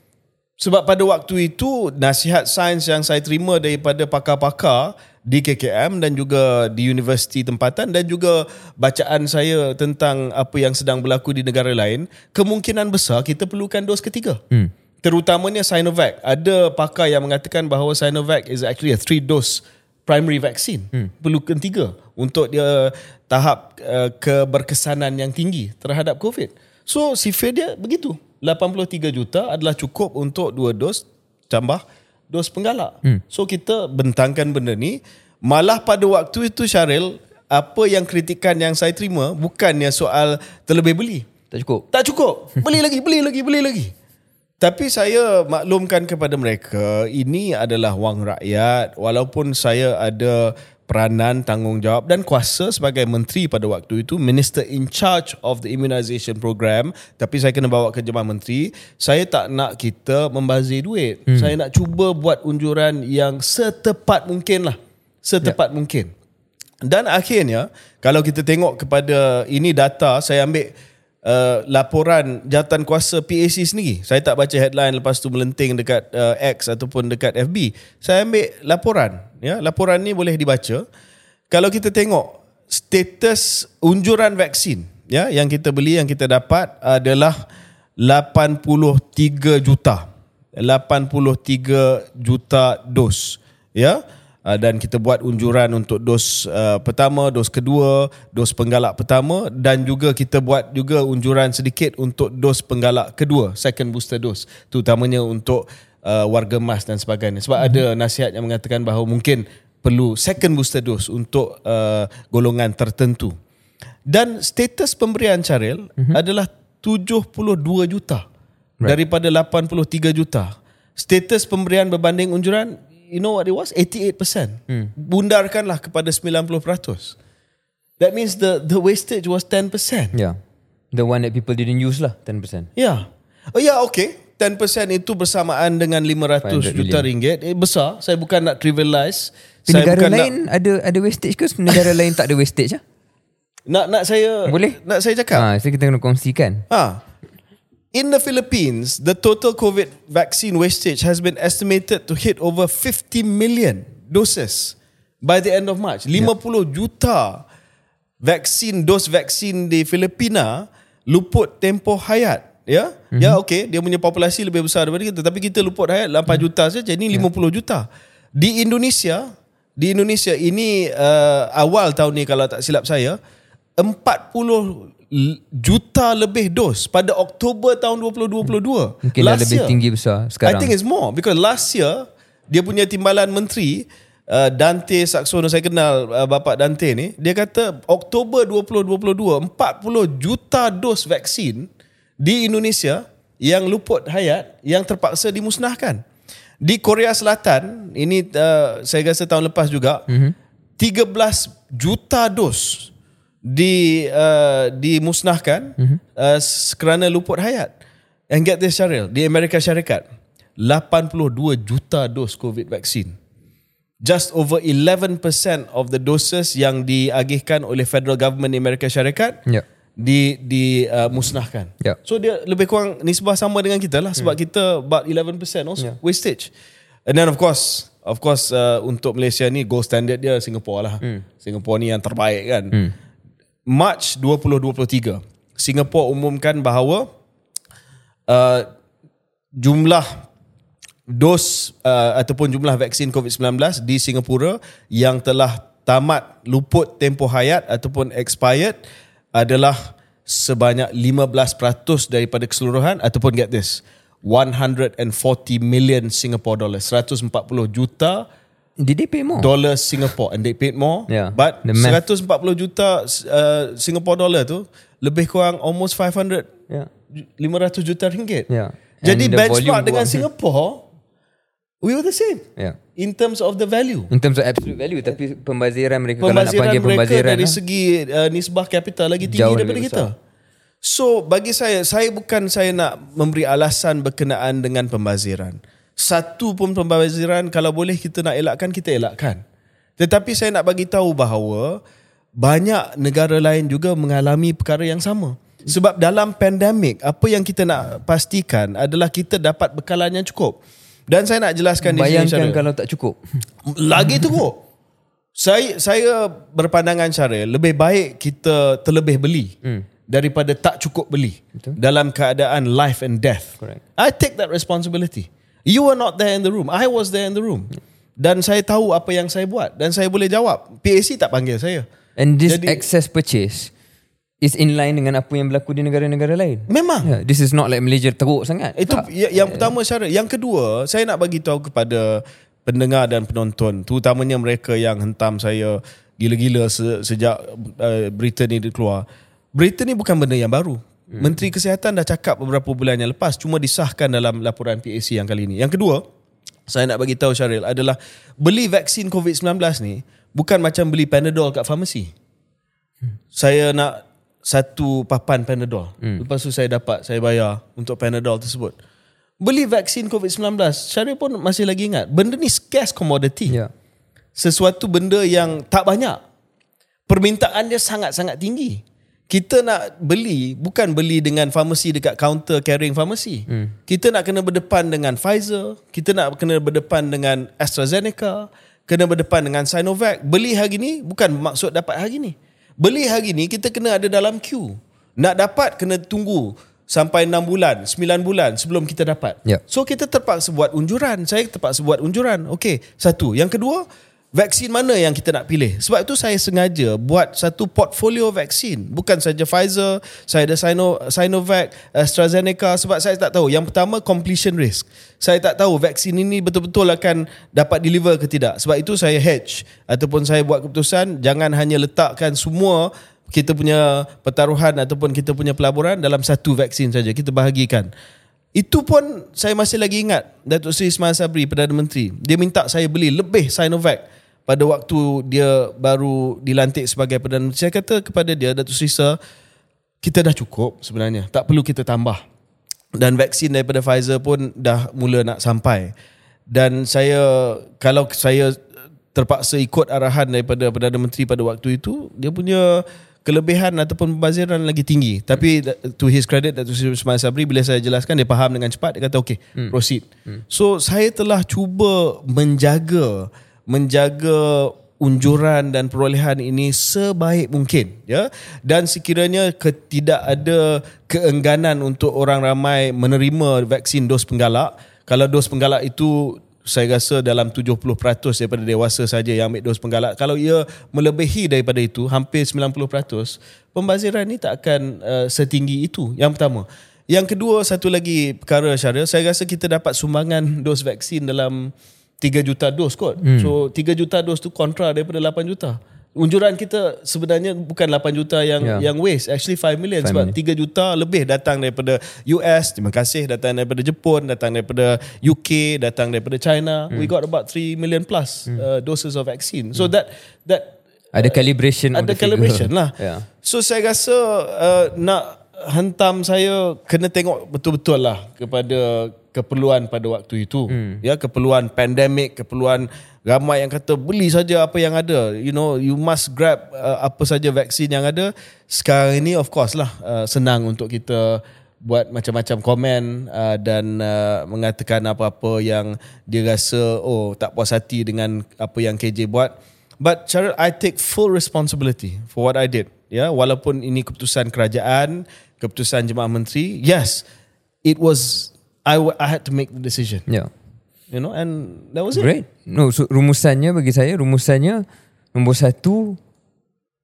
Sebab pada waktu itu nasihat sains yang saya terima daripada pakar-pakar di KKM dan juga di universiti tempatan dan juga bacaan saya tentang apa yang sedang berlaku di negara lain, kemungkinan besar kita perlukan dos ketiga. Hmm. Terutamanya Sinovac. Ada pakar yang mengatakan bahawa Sinovac is actually a three dose primary vaccine. Hmm. Perlukan tiga untuk dia tahap uh, keberkesanan yang tinggi terhadap COVID. So CV dia begitu. 83 juta adalah cukup untuk dua dos tambah dos penggalak. Hmm. So kita bentangkan benda ni malah pada waktu itu Syaril apa yang kritikan yang saya terima bukannya soal terlebih beli. Tak cukup. Tak cukup. Beli lagi, beli lagi, beli lagi. Tapi saya maklumkan kepada mereka ini adalah wang rakyat walaupun saya ada peranan, tanggungjawab dan kuasa sebagai menteri pada waktu itu, minister in charge of the immunisation program, tapi saya kena bawa ke jemaah menteri, saya tak nak kita membazir duit. Hmm. Saya nak cuba buat unjuran yang setepat mungkin lah. Setepat yeah. mungkin. Dan akhirnya, kalau kita tengok kepada ini data, saya ambil Uh, laporan jawatan kuasa PAC sendiri. Saya tak baca headline lepas tu melenting dekat uh, X ataupun dekat FB. Saya ambil laporan. Ya, laporan ni boleh dibaca. Kalau kita tengok status unjuran vaksin ya yang kita beli yang kita dapat adalah 83 juta. 83 juta dos. Ya uh, dan kita buat unjuran untuk dos uh, pertama, dos kedua, dos penggalak pertama dan juga kita buat juga unjuran sedikit untuk dos penggalak kedua, second booster dose, terutamanya untuk uh, warga emas dan sebagainya. Sebab mm-hmm. ada nasihat yang mengatakan bahawa mungkin perlu second booster dose untuk uh, golongan tertentu. Dan status pemberian Charil mm-hmm. adalah 72 juta right. daripada 83 juta. Status pemberian berbanding unjuran you know what it was? 88%. Hmm. Bundarkanlah kepada 90%. That means the the wastage was 10%. Yeah. The one that people didn't use lah, 10%. Yeah. Oh yeah, okay. 10% itu bersamaan dengan 500 juta ringgit. Eh, besar. Saya bukan nak trivialize. Saya negara lain nak, ada ada wastage ke? Negara lain tak ada wastage ah? Nak nak saya Boleh? Nak saya cakap? Ha, saya kita kena kongsikan. Ha. In the Philippines, the total COVID vaccine wastage has been estimated to hit over 50 million doses by the end of March. 50 yeah. juta vaksin dos vaksin di Filipina luput tempoh hayat. Ya, mm-hmm. ya, okay. Dia punya populasi lebih besar daripada kita, tapi kita luput hayat 8 mm. juta saja. Ini yeah. 50 juta. Di Indonesia, di Indonesia ini uh, awal tahun ni kalau tak silap saya, 40 juta lebih dos pada Oktober tahun 2022. Mungkin last lebih year, tinggi besar sekarang. I think it's more because last year dia punya timbalan menteri uh, Dante Saksono saya kenal uh, bapak Dante ni dia kata Oktober 2022 40 juta dos vaksin di Indonesia yang luput hayat yang terpaksa dimusnahkan. Di Korea Selatan ini uh, saya rasa tahun lepas juga mm-hmm. 13 juta dos di uh, dimusnahkan mm-hmm. uh, kerana luput hayat. And get this Syaril, di Amerika Syarikat 82 juta dos COVID vaksin. Just over 11% of the doses yang diagihkan oleh federal government di Amerika Syarikat yeah. di di uh, musnahkan. Yeah. So dia lebih kurang nisbah sama dengan kita lah sebab mm. kita about 11% also yeah. wastage. And then of course of course uh, untuk Malaysia ni gold standard dia Singapore lah. Mm. Singapore ni yang terbaik kan. Mm. March 2023, Singapura umumkan bahawa uh, jumlah dos uh, ataupun jumlah vaksin COVID-19 di Singapura yang telah tamat luput tempoh hayat ataupun expired adalah sebanyak 15% daripada keseluruhan ataupun get this 140 million Singapore dollars 140 juta did they pay more? Dollar Singapore and they paid more. Yeah. But 140 juta uh, Singapore dollar tu lebih kurang almost 500 Ya. 500 juta ringgit. Jadi And volume benchmark dengan. Singapore we were the same Ya. in terms of the value. In terms of absolute value tapi pembaziran mereka kalau nak Pembaziran panggil pembaziran dari lah, segi uh, nisbah kapital lagi tinggi Jauh daripada kita. So bagi saya saya bukan saya nak memberi alasan berkenaan dengan pembaziran. Satu pun pembaziran kalau boleh kita nak elakkan kita elakkan. Tetapi saya nak bagi tahu bahawa banyak negara lain juga mengalami perkara yang sama. Sebab dalam pandemik apa yang kita nak pastikan adalah kita dapat bekalan yang cukup. Dan saya nak jelaskan di sini Bayangkan kalau tak cukup. Lagi teruk. Saya saya berpandangan Syaril lebih baik kita terlebih beli hmm. daripada tak cukup beli Betul. dalam keadaan life and death. Correct. I take that responsibility. You were not there in the room. I was there in the room. Dan saya tahu apa yang saya buat dan saya boleh jawab. PAC tak panggil saya. And this Jadi- excess purchase is in line dengan apa yang berlaku di negara-negara lain. Memang. Yeah, this is not like Malaysia teruk sangat. Itu Tak. ya- yang pertama syarat. Yang kedua, saya nak bagi tahu kepada pendengar dan penonton, terutamanya mereka yang hentam saya gila-gila se- sejak uh, berita ni keluar. Berita ni bukan benda yang baru. Hmm. Menteri Kesihatan dah cakap beberapa bulan yang lepas cuma disahkan dalam laporan PAC yang kali ini. Yang kedua, saya nak bagi tahu Syaril adalah beli vaksin COVID-19 ni bukan macam beli Panadol kat farmasi. Saya nak satu papan Panadol. Hmm. Lepas tu saya dapat, saya bayar untuk Panadol tersebut. Beli vaksin COVID-19, Syaril pun masih lagi ingat. Benda ni scarce commodity. Ya. Sesuatu benda yang tak banyak. Permintaan dia sangat-sangat tinggi. Kita nak beli, bukan beli dengan farmasi dekat counter carrying farmasi. Hmm. Kita nak kena berdepan dengan Pfizer, kita nak kena berdepan dengan AstraZeneca, kena berdepan dengan Sinovac. Beli hari ni bukan maksud dapat hari ni. Beli hari ni kita kena ada dalam queue. Nak dapat kena tunggu sampai 6 bulan, 9 bulan sebelum kita dapat. Ya. So kita terpaksa buat unjuran. Saya terpaksa buat unjuran. Okey, satu. Yang kedua, vaksin mana yang kita nak pilih? Sebab itu saya sengaja buat satu portfolio vaksin. Bukan saja Pfizer, saya ada Sino, Sinovac, AstraZeneca sebab saya tak tahu. Yang pertama completion risk. Saya tak tahu vaksin ini betul-betul akan dapat deliver ke tidak. Sebab itu saya hedge ataupun saya buat keputusan jangan hanya letakkan semua kita punya pertaruhan ataupun kita punya pelaburan dalam satu vaksin saja. Kita bahagikan. Itu pun saya masih lagi ingat Datuk Seri Ismail Sabri Perdana Menteri dia minta saya beli lebih Sinovac pada waktu dia baru dilantik sebagai Perdana Menteri saya kata kepada dia Datuk Seri Sir kita dah cukup sebenarnya. Tak perlu kita tambah. Dan vaksin daripada Pfizer pun dah mula nak sampai. Dan saya kalau saya terpaksa ikut arahan daripada Perdana Menteri pada waktu itu dia punya kelebihan ataupun pembaziran lagi tinggi. Tapi to his credit Datuk Seri Ismail Sabri bila saya jelaskan dia faham dengan cepat. Dia kata okay hmm. proceed. Hmm. so saya telah cuba menjaga menjaga unjuran dan perolehan ini sebaik mungkin ya. Dan sekiranya tidak ada keengganan untuk orang ramai menerima vaksin dos penggalak kalau dos penggalak itu saya rasa dalam 70% daripada dewasa saja yang ambil dos penggalak kalau ia melebihi daripada itu hampir 90% pembaziran ni tak akan uh, setinggi itu yang pertama. Yang kedua satu lagi perkara Syaril saya rasa kita dapat sumbangan dos vaksin dalam 3 juta dos kot. Hmm. So 3 juta dos tu kontra daripada 8 juta. Unjuran kita sebenarnya bukan 8 juta yang Ya. yeah. yang waste, actually 5 million 5 sebab 3 juta lebih datang daripada US, terima kasih datang daripada Jepun, datang daripada UK, datang daripada China. Hmm. We got about 3 million plus hmm. uh, doses of vaccine. So that that Ada calibration of ada the figure. calibration lah. Yeah. So saya rasa uh, nak hentam saya kena tengok betul-betul lah kepada keperluan pada waktu itu. Hmm. Ya, keperluan pandemik, keperluan ramai yang kata beli saja apa yang ada. You know, you must grab uh, apa saja vaksin yang ada. Sekarang ini of course lah uh, senang untuk kita buat macam-macam komen uh, dan uh, mengatakan apa-apa yang dia rasa oh tak puas hati dengan apa yang KJ buat. But Cheryl, I take full responsibility for what I did. Ya, walaupun ini keputusan kerajaan, keputusan jemaah menteri, yes, it was I I had to make the decision. Yeah. You know, and that was it. Great. No, so rumusannya bagi saya rumusannya nombor satu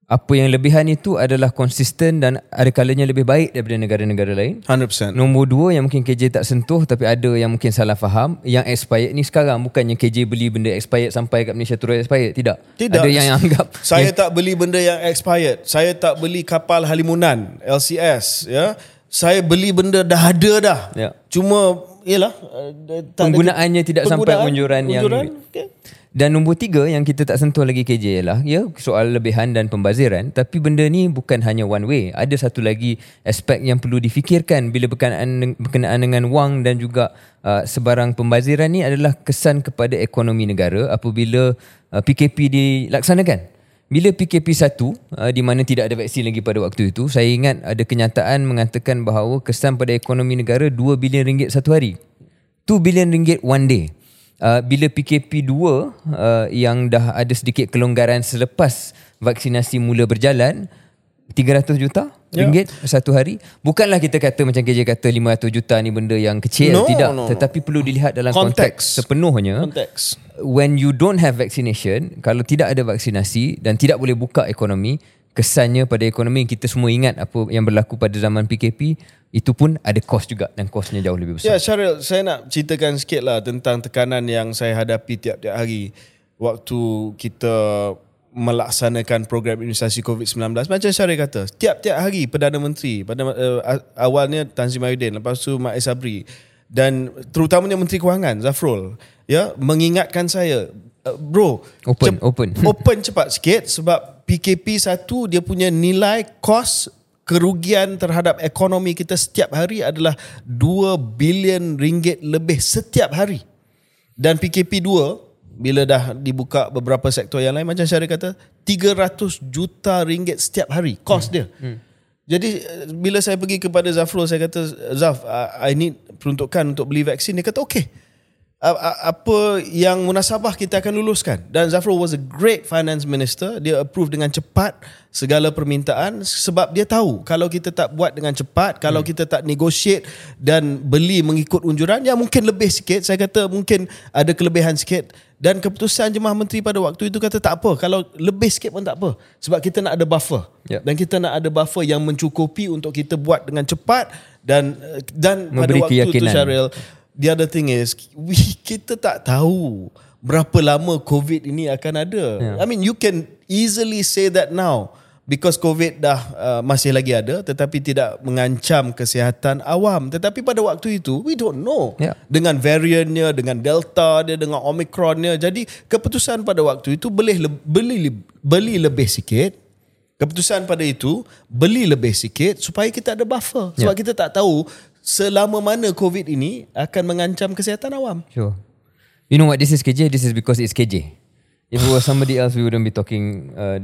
apa yang lebihan itu adalah konsisten dan ada kalanya lebih baik daripada negara-negara lain. 100%. Nombor dua yang mungkin KJ tak sentuh tapi ada yang mungkin salah faham. Yang expired ni sekarang bukannya KJ beli benda expired sampai kat Malaysia terus expired. Tidak. Tidak. Ada yang anggap. Saya tak beli benda yang expired. Saya tak beli kapal halimunan LCS ya. Saya beli benda dah ada dah. Ya. Cuma tak ada- Penggunaannya tidak sampai penggunaan, unjuran yang- okay. Dan nombor tiga yang kita tak sentuh lagi KJ ialah ya soal lebihan dan pembaziran tapi benda ni bukan hanya one way. Ada satu lagi aspek yang perlu difikirkan bila berkenaan berkenaan dengan wang dan juga uh, sebarang pembaziran ni adalah kesan kepada ekonomi negara apabila uh, PKP dilaksanakan. Bila PKP 1 uh, di mana tidak ada vaksin lagi pada waktu itu, saya ingat ada kenyataan mengatakan bahawa kesan pada ekonomi negara 2 bilion ringgit satu hari. 2 bilion ringgit one day. Uh, bila PKP 2 uh, yang dah ada sedikit kelonggaran selepas vaksinasi mula berjalan 300 juta Ya. ringgit satu hari bukanlah kita kata macam KJ kata 500 juta ni benda yang kecil No, tidak no, no. tetapi perlu dilihat dalam konteks, Konteks. sepenuhnya Konteks. when you don't have vaccination kalau tidak ada vaksinasi dan tidak boleh buka ekonomi kesannya pada ekonomi kita semua ingat apa yang berlaku pada zaman PKP itu pun ada kos juga dan kosnya jauh lebih besar Ya Syaril, saya nak ceritakan sikit lah tentang tekanan yang saya hadapi tiap-tiap hari waktu kita melaksanakan program imunisasi COVID-19. Macam Syaril kata, tiap-tiap hari Perdana Menteri, pada uh, awalnya Tan Sri Mahyudin, lepas tu Mak Sabri dan terutamanya Menteri Kewangan Zafrul ya mengingatkan saya uh, bro Open, open. open cepat sikit sebab PKP satu dia punya nilai kos kerugian terhadap ekonomi kita setiap hari adalah 2 bilion ringgit lebih setiap hari. Dan PKP 2 bila dah dibuka beberapa sektor yang lain macam Syarif kata 300 juta ringgit setiap hari kos dia. Hmm. Jadi bila saya pergi kepada Zafrul saya kata Zaf I need peruntukan untuk beli vaksin dia kata a- apa yang munasabah kita akan luluskan. Dan Zafrul was a great finance minister. Dia approve dengan cepat segala permintaan sebab dia tahu kalau kita tak buat dengan cepat kalau kita tak negotiate dan beli mengikut unjuran ya mungkin lebih sikit. Saya kata mungkin ada kelebihan sikit. Dan keputusan jemaah menteri pada waktu itu kata tak apa. Kalau lebih sikit pun tak apa. Sebab kita nak ada buffer. Ya. dan kita nak ada buffer yang mencukupi untuk kita buat dengan cepat dan dan pada Memberi waktu itu keyakinan. Syaril the other thing is we, kita tak tahu berapa lama COVID ini akan ada. Yeah. I mean you can easily say that now because COVID dah uh, masih lagi ada tetapi tidak mengancam kesihatan awam. Tetapi pada waktu itu we don't know. Yeah. Dengan variannya, dengan delta dia, dengan omicronnya. Jadi keputusan pada waktu itu beli beli beli lebih sikit. Keputusan pada itu beli lebih sikit supaya kita ada buffer. Sebab Yeah. kita tak tahu selama mana COVID ini akan mengancam kesihatan awam. Sure. You know what this is KJ? This is because it's KJ. If it was somebody else, we wouldn't be talking. Uh,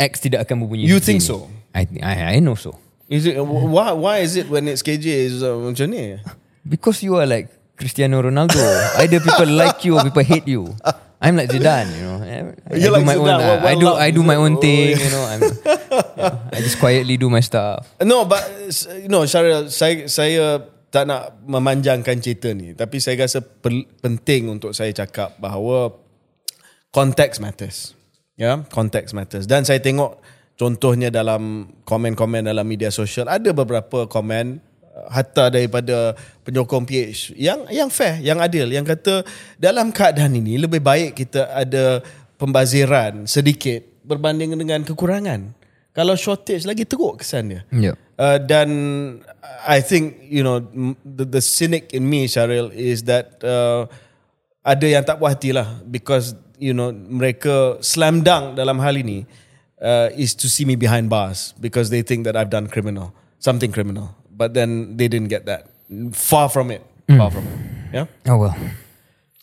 X tidak akan berbunyi. You think so? I, I I know so. Is it why why is it when it's KJ is uh, macam ni? Because you are like Cristiano Ronaldo. Either people like you or people hate you. I'm like Zidane, you know. I, I You're do like my own. Zidane, uh, well- I do. well I do my own thing. You know. I'm. yeah, I just quietly do my stuff. No, but you know, Syaril, saya saya tak nak memanjangkan cerita ni, tapi saya rasa per, penting untuk saya cakap bahawa context matters. Ya, yeah? context matters. Dan saya tengok contohnya dalam komen-komen dalam media sosial ada beberapa komen hatta daripada penyokong PH yang yang fair, yang adil, yang kata dalam keadaan ini lebih baik kita ada pembaziran sedikit berbanding dengan kekurangan. Kalau shortage lagi teruk kesan dia. Yeah. Uh, dan I think you know the, the cynic in me Syaril is that uh, ada yang tak puas hati lah because you know mereka slam dunk dalam hal ini uh, is to see me behind bars because they think that I've done criminal something criminal but then they didn't get that far from it far from it yeah Oh well.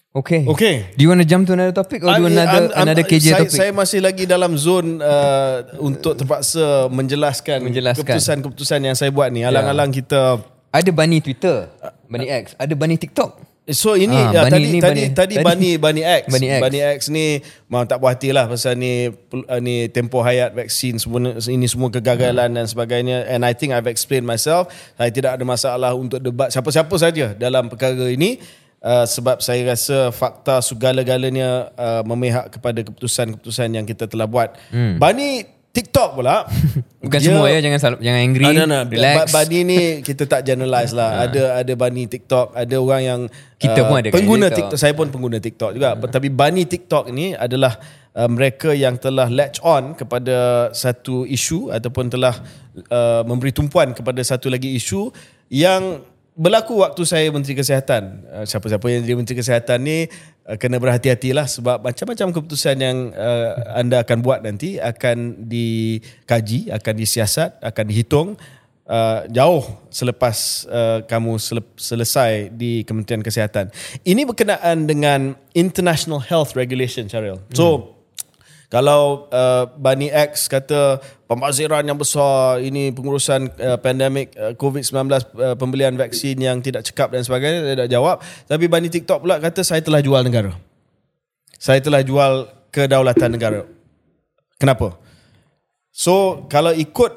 Okay. Okay. Do you want to jump to another topic or do I'm- another I'm- I'm- another KJ saya, topic? Saya masih lagi dalam zone uh, untuk terpaksa menjelaskan, Menjelaskan. keputusan-keputusan yang saya buat ni. Alang-alang kita ada bunny Twitter, bunny X, ada bunny TikTok. So ini Ah, ya, Bani tadi, ni tadi Bani- tadi Bani Bani X. Bani X. Bani X ni mau tak puas hati lah pasal ni uh, ni tempoh hayat vaksin semua ini semua kegagalan dan sebagainya and I think I've explained myself. Saya tidak ada masalah untuk debat siapa-siapa saja dalam perkara ini. Uh, sebab saya rasa fakta segala-galanya uh, memihak kepada keputusan-keputusan yang kita telah buat. Hmm. Bani TikTok pula Bukan dia- semua ya Jangan jangan angry Ah, no, no. Relax Ba- Bani ni kita tak generalize lah. Ada ada bani TikTok, ada orang yang Kita uh, pun ada pengguna TikTok. TikTok. Saya pun pengguna TikTok juga. Tapi bani TikTok ni adalah uh, mereka yang telah latch on kepada satu isu ataupun telah uh, memberi tumpuan kepada satu lagi isu yang berlaku waktu saya Menteri Kesihatan. Uh, siapa-siapa yang jadi Menteri Kesihatan ni uh, kena berhati-hatilah sebab macam-macam keputusan yang uh, anda akan buat nanti akan dikaji, akan disiasat, akan dihitung uh, jauh selepas uh, kamu sele- selesai di Kementerian Kesihatan. Ini berkenaan dengan International Health Regulation, Syaril. So, kalau uh, Bani X kata pembaziran yang besar ini pengurusan uh, pandemik uh, COVID-19 uh, pembelian vaksin yang tidak cekap dan sebagainya saya tak jawab tapi Bani TikTok pula kata saya telah jual negara. Saya telah jual kedaulatan negara. Kenapa? So kalau ikut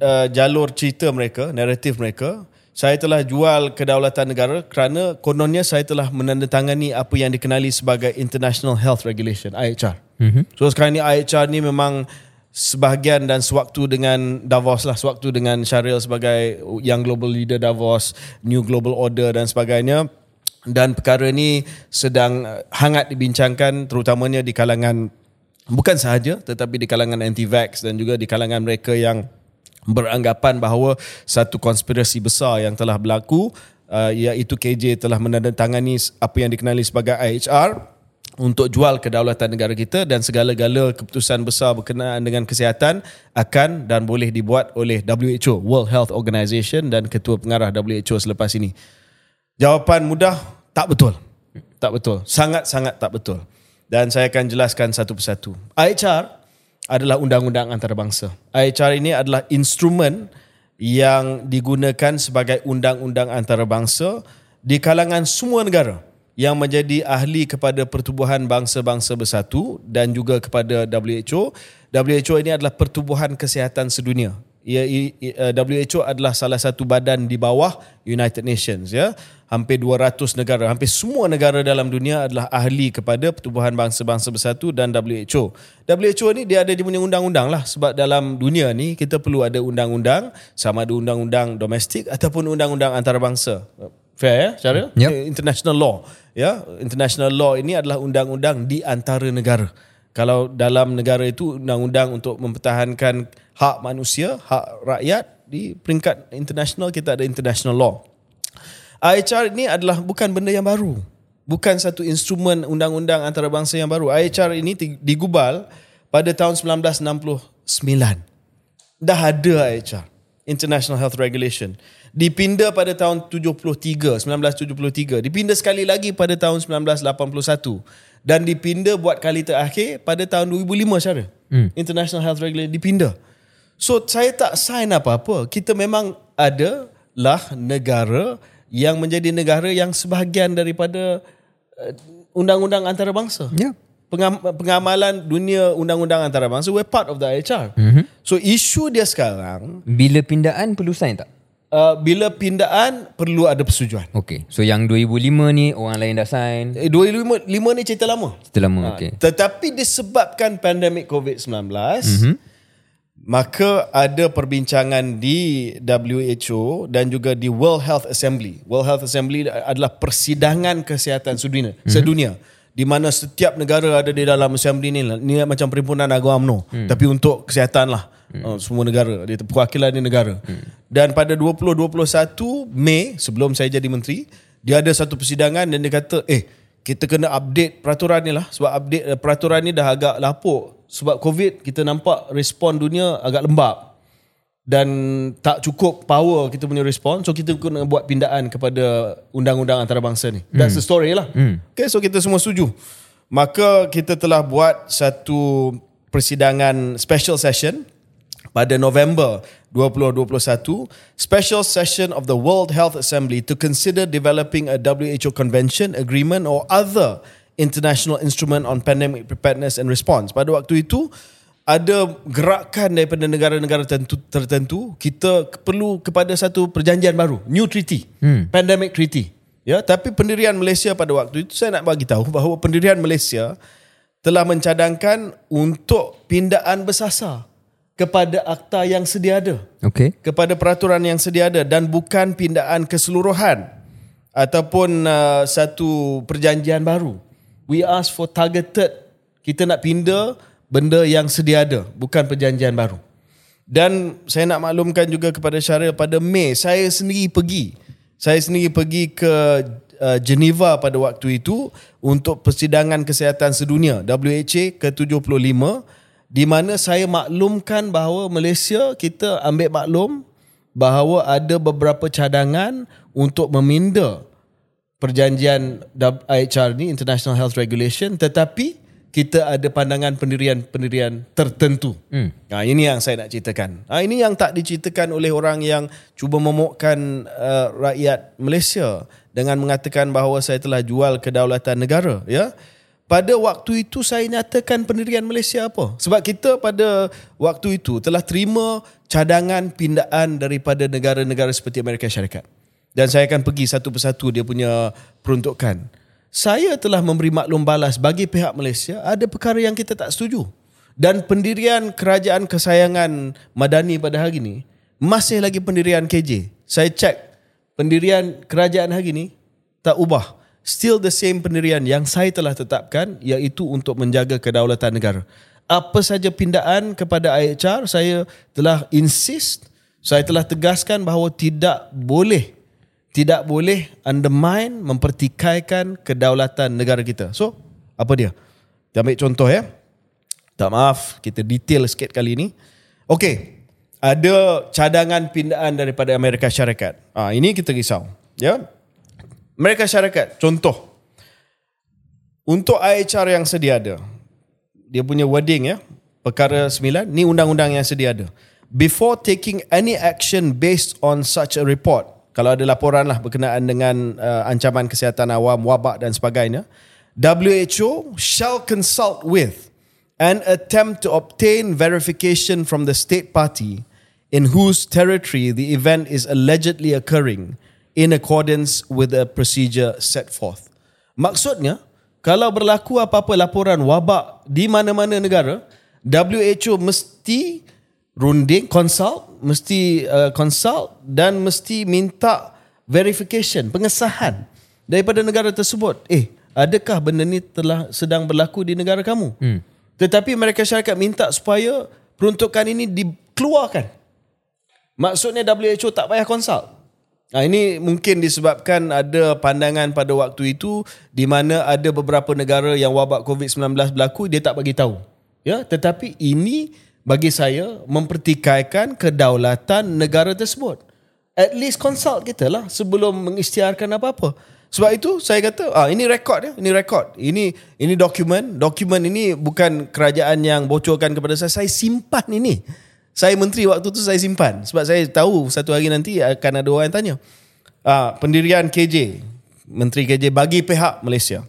uh, jalur cerita mereka, naratif mereka, saya telah jual kedaulatan negara kerana kononnya saya telah menandatangani apa yang dikenali sebagai International Health Regulation, IHR. Mm-hmm. So sekarang ni IHR ni memang sebahagian dan sewaktu dengan Davos lah, sewaktu dengan Syaril sebagai yang global leader Davos, New Global Order dan sebagainya. Dan perkara ni sedang uh, hangat dibincangkan terutamanya di kalangan bukan sahaja tetapi di kalangan anti-vax dan juga di kalangan mereka yang beranggapan bahawa satu konspirasi besar yang telah berlaku uh, iaitu KJ telah menandatangani apa yang dikenali sebagai IHR untuk jual kedaulatan negara kita dan segala-gala keputusan besar berkenaan dengan kesihatan akan dan boleh dibuat oleh WHO, World Health Organization dan ketua pengarah WHO selepas ini. Jawapan mudah, tak betul. Tak betul. Sangat-sangat tak betul. Dan saya akan jelaskan satu persatu. IHR adalah undang-undang antarabangsa. IHR ini adalah instrumen yang digunakan sebagai undang-undang antarabangsa di kalangan semua negara yang menjadi ahli kepada pertubuhan bangsa-bangsa bersatu dan juga kepada WHO. WHO ini adalah pertubuhan kesihatan sedunia. I- uh, WHO adalah salah satu badan di bawah United Nations ya. Hampir 200 negara, hampir semua negara dalam dunia adalah ahli kepada pertubuhan bangsa-bangsa bersatu dan WHO. WHO ni dia ada dia punya undang-undang lah sebab dalam dunia ni kita perlu ada undang-undang sama ada undang-undang domestik ataupun undang-undang antarabangsa. Fair ya, Syaril? Yep. Eh, International law. Ya, international law ini adalah undang-undang di antara negara. Kalau dalam negara itu undang-undang untuk mempertahankan hak manusia, hak rakyat di peringkat international kita ada international law. IHR ini adalah bukan benda yang baru. Bukan satu instrumen undang-undang antarabangsa yang baru. IHR ini digubal pada tahun 1969. Dah ada IHR, International Health Regulation. Dipinda pada tahun 73, 1973. Dipinda sekali lagi pada tahun 1981. Dan dipinda buat kali terakhir pada tahun 2005 cara. Hmm. International Health Regulation dipinda. So saya tak sign apa-apa. Kita memang ada lah negara yang menjadi negara yang sebahagian daripada uh, undang-undang antarabangsa. Ya. Pengam, pengamalan dunia undang-undang antarabangsa we're part of the IHR. Mm-hmm. So isu dia sekarang Bila pindaan perlu sign tak? Uh, bila pindaan perlu ada persetujuan. Okay So yang 2005 ni Orang lain dah sign Eh, 2005 lima ni cerita lama. Cerita lama okay. Tetapi disebabkan pandemik COVID-19, mm-hmm. maka ada perbincangan di WHO dan juga di World Health Assembly. World Health Assembly adalah persidangan kesihatan sedunia, mm-hmm. sedunia di mana setiap negara ada di dalam assembly ni. Ni macam perhimpunan agama UMNO, mm. tapi untuk kesihatan lah. Mm. Uh, semua negara, dia perwakilan di negara. Mm. Dan pada 2021 Mei sebelum saya jadi menteri, dia ada satu persidangan dan dia kata, "Eh, kita kena update peraturan ni lah. Sebab update uh, peraturan ni dah agak lapuk. Sebab covid kita nampak respon dunia agak lembab. Dan tak cukup power kita punya respon so kita kena buat pindaan kepada undang-undang antarabangsa ni. That's the story lah. Okay so kita semua setuju. Maka kita telah buat satu persidangan special session pada November 2021 special session of the World Health Assembly to consider developing a WHO convention agreement or other international instrument on pandemic preparedness and response. Pada waktu itu ada gerakan daripada negara-negara tertentu, tertentu kita perlu kepada satu perjanjian baru new treaty hmm. pandemic treaty. Ya tapi pendirian Malaysia pada waktu itu saya nak bagi tahu bahawa pendirian Malaysia telah mencadangkan untuk pindaan bersasar kepada akta yang sedia ada Okay. kepada peraturan yang sedia ada dan bukan pindaan keseluruhan ataupun uh, satu perjanjian baru. We ask for targeted. Kita nak pindah benda yang sedia ada, bukan perjanjian baru. Dan saya nak maklumkan juga kepada Syaril pada Mei saya sendiri pergi. Saya sendiri pergi ke uh, Geneva pada waktu itu untuk persidangan kesihatan sedunia WHA ke-75 di mana saya maklumkan bahawa Malaysia kita ambil maklum bahawa ada beberapa cadangan untuk meminda perjanjian IHR ni International Health Regulation tetapi kita ada pandangan pendirian-pendirian tertentu. Hmm. Ha, ini yang saya nak ceritakan. Ha, ini yang tak diceritakan oleh orang yang cuba memokkan uh, rakyat Malaysia dengan mengatakan bahawa saya telah jual kedaulatan negara. Ya, pada waktu itu saya nyatakan pendirian Malaysia apa? Sebab kita pada waktu itu telah terima cadangan pindaan daripada negara-negara seperti Amerika Syarikat. Dan saya akan pergi satu persatu dia punya peruntukan. Saya telah memberi maklum balas bagi pihak Malaysia ada perkara yang kita tak setuju. Dan pendirian kerajaan kesayangan Madani pada hari ini masih lagi pendirian KJ. Saya cek pendirian kerajaan hari ini tak ubah still the same pendirian yang saya telah tetapkan iaitu untuk menjaga kedaulatan negara. Apa saja pindaan kepada IHR saya telah insist, saya telah tegaskan bahawa tidak boleh tidak boleh undermine mempertikaikan kedaulatan negara kita. So, apa dia? Kita ambil contoh ya. Tak maaf, kita detail sikit kali ini. Okey, ada cadangan pindaan daripada Amerika Syarikat. Ah, ini kita risau, ya. Mereka syarikat contoh. Untuk IHR yang sedia ada dia punya wording ya perkara 9 ni undang-undang yang sedia ada. Before taking any action based on such a report kalau ada laporan lah berkenaan dengan uh, ancaman kesihatan awam wabak dan sebagainya WHO shall consult with and attempt to obtain verification from the state party in whose territory the event is allegedly occurring in accordance with the procedure set forth. Maksudnya, kalau berlaku apa-apa laporan wabak di mana-mana negara, WHO mesti runding, consult, mesti uh, consult dan mesti minta verification, pengesahan daripada negara tersebut. Eh, adakah benda ni telah sedang berlaku di negara kamu? Hmm. Tetapi mereka syarikat minta supaya peruntukan ini dikeluarkan. Maksudnya WHO tak payah consult. Nah, ini mungkin disebabkan ada pandangan pada waktu itu di mana ada beberapa negara yang wabak COVID-19 berlaku dia tak bagi tahu. Ya, tetapi ini bagi saya mempertikaikan kedaulatan negara tersebut. At least consult kita lah sebelum mengisytiharkan apa-apa. Sebab itu saya kata ah ini rekod ya, ini rekod. Ini ini dokumen, dokumen ini bukan kerajaan yang bocorkan kepada saya, saya simpan ini saya menteri waktu tu saya simpan sebab saya tahu satu hari nanti akan ada orang yang tanya. Ah, pendirian KJ, Menteri KJ bagi pihak Malaysia.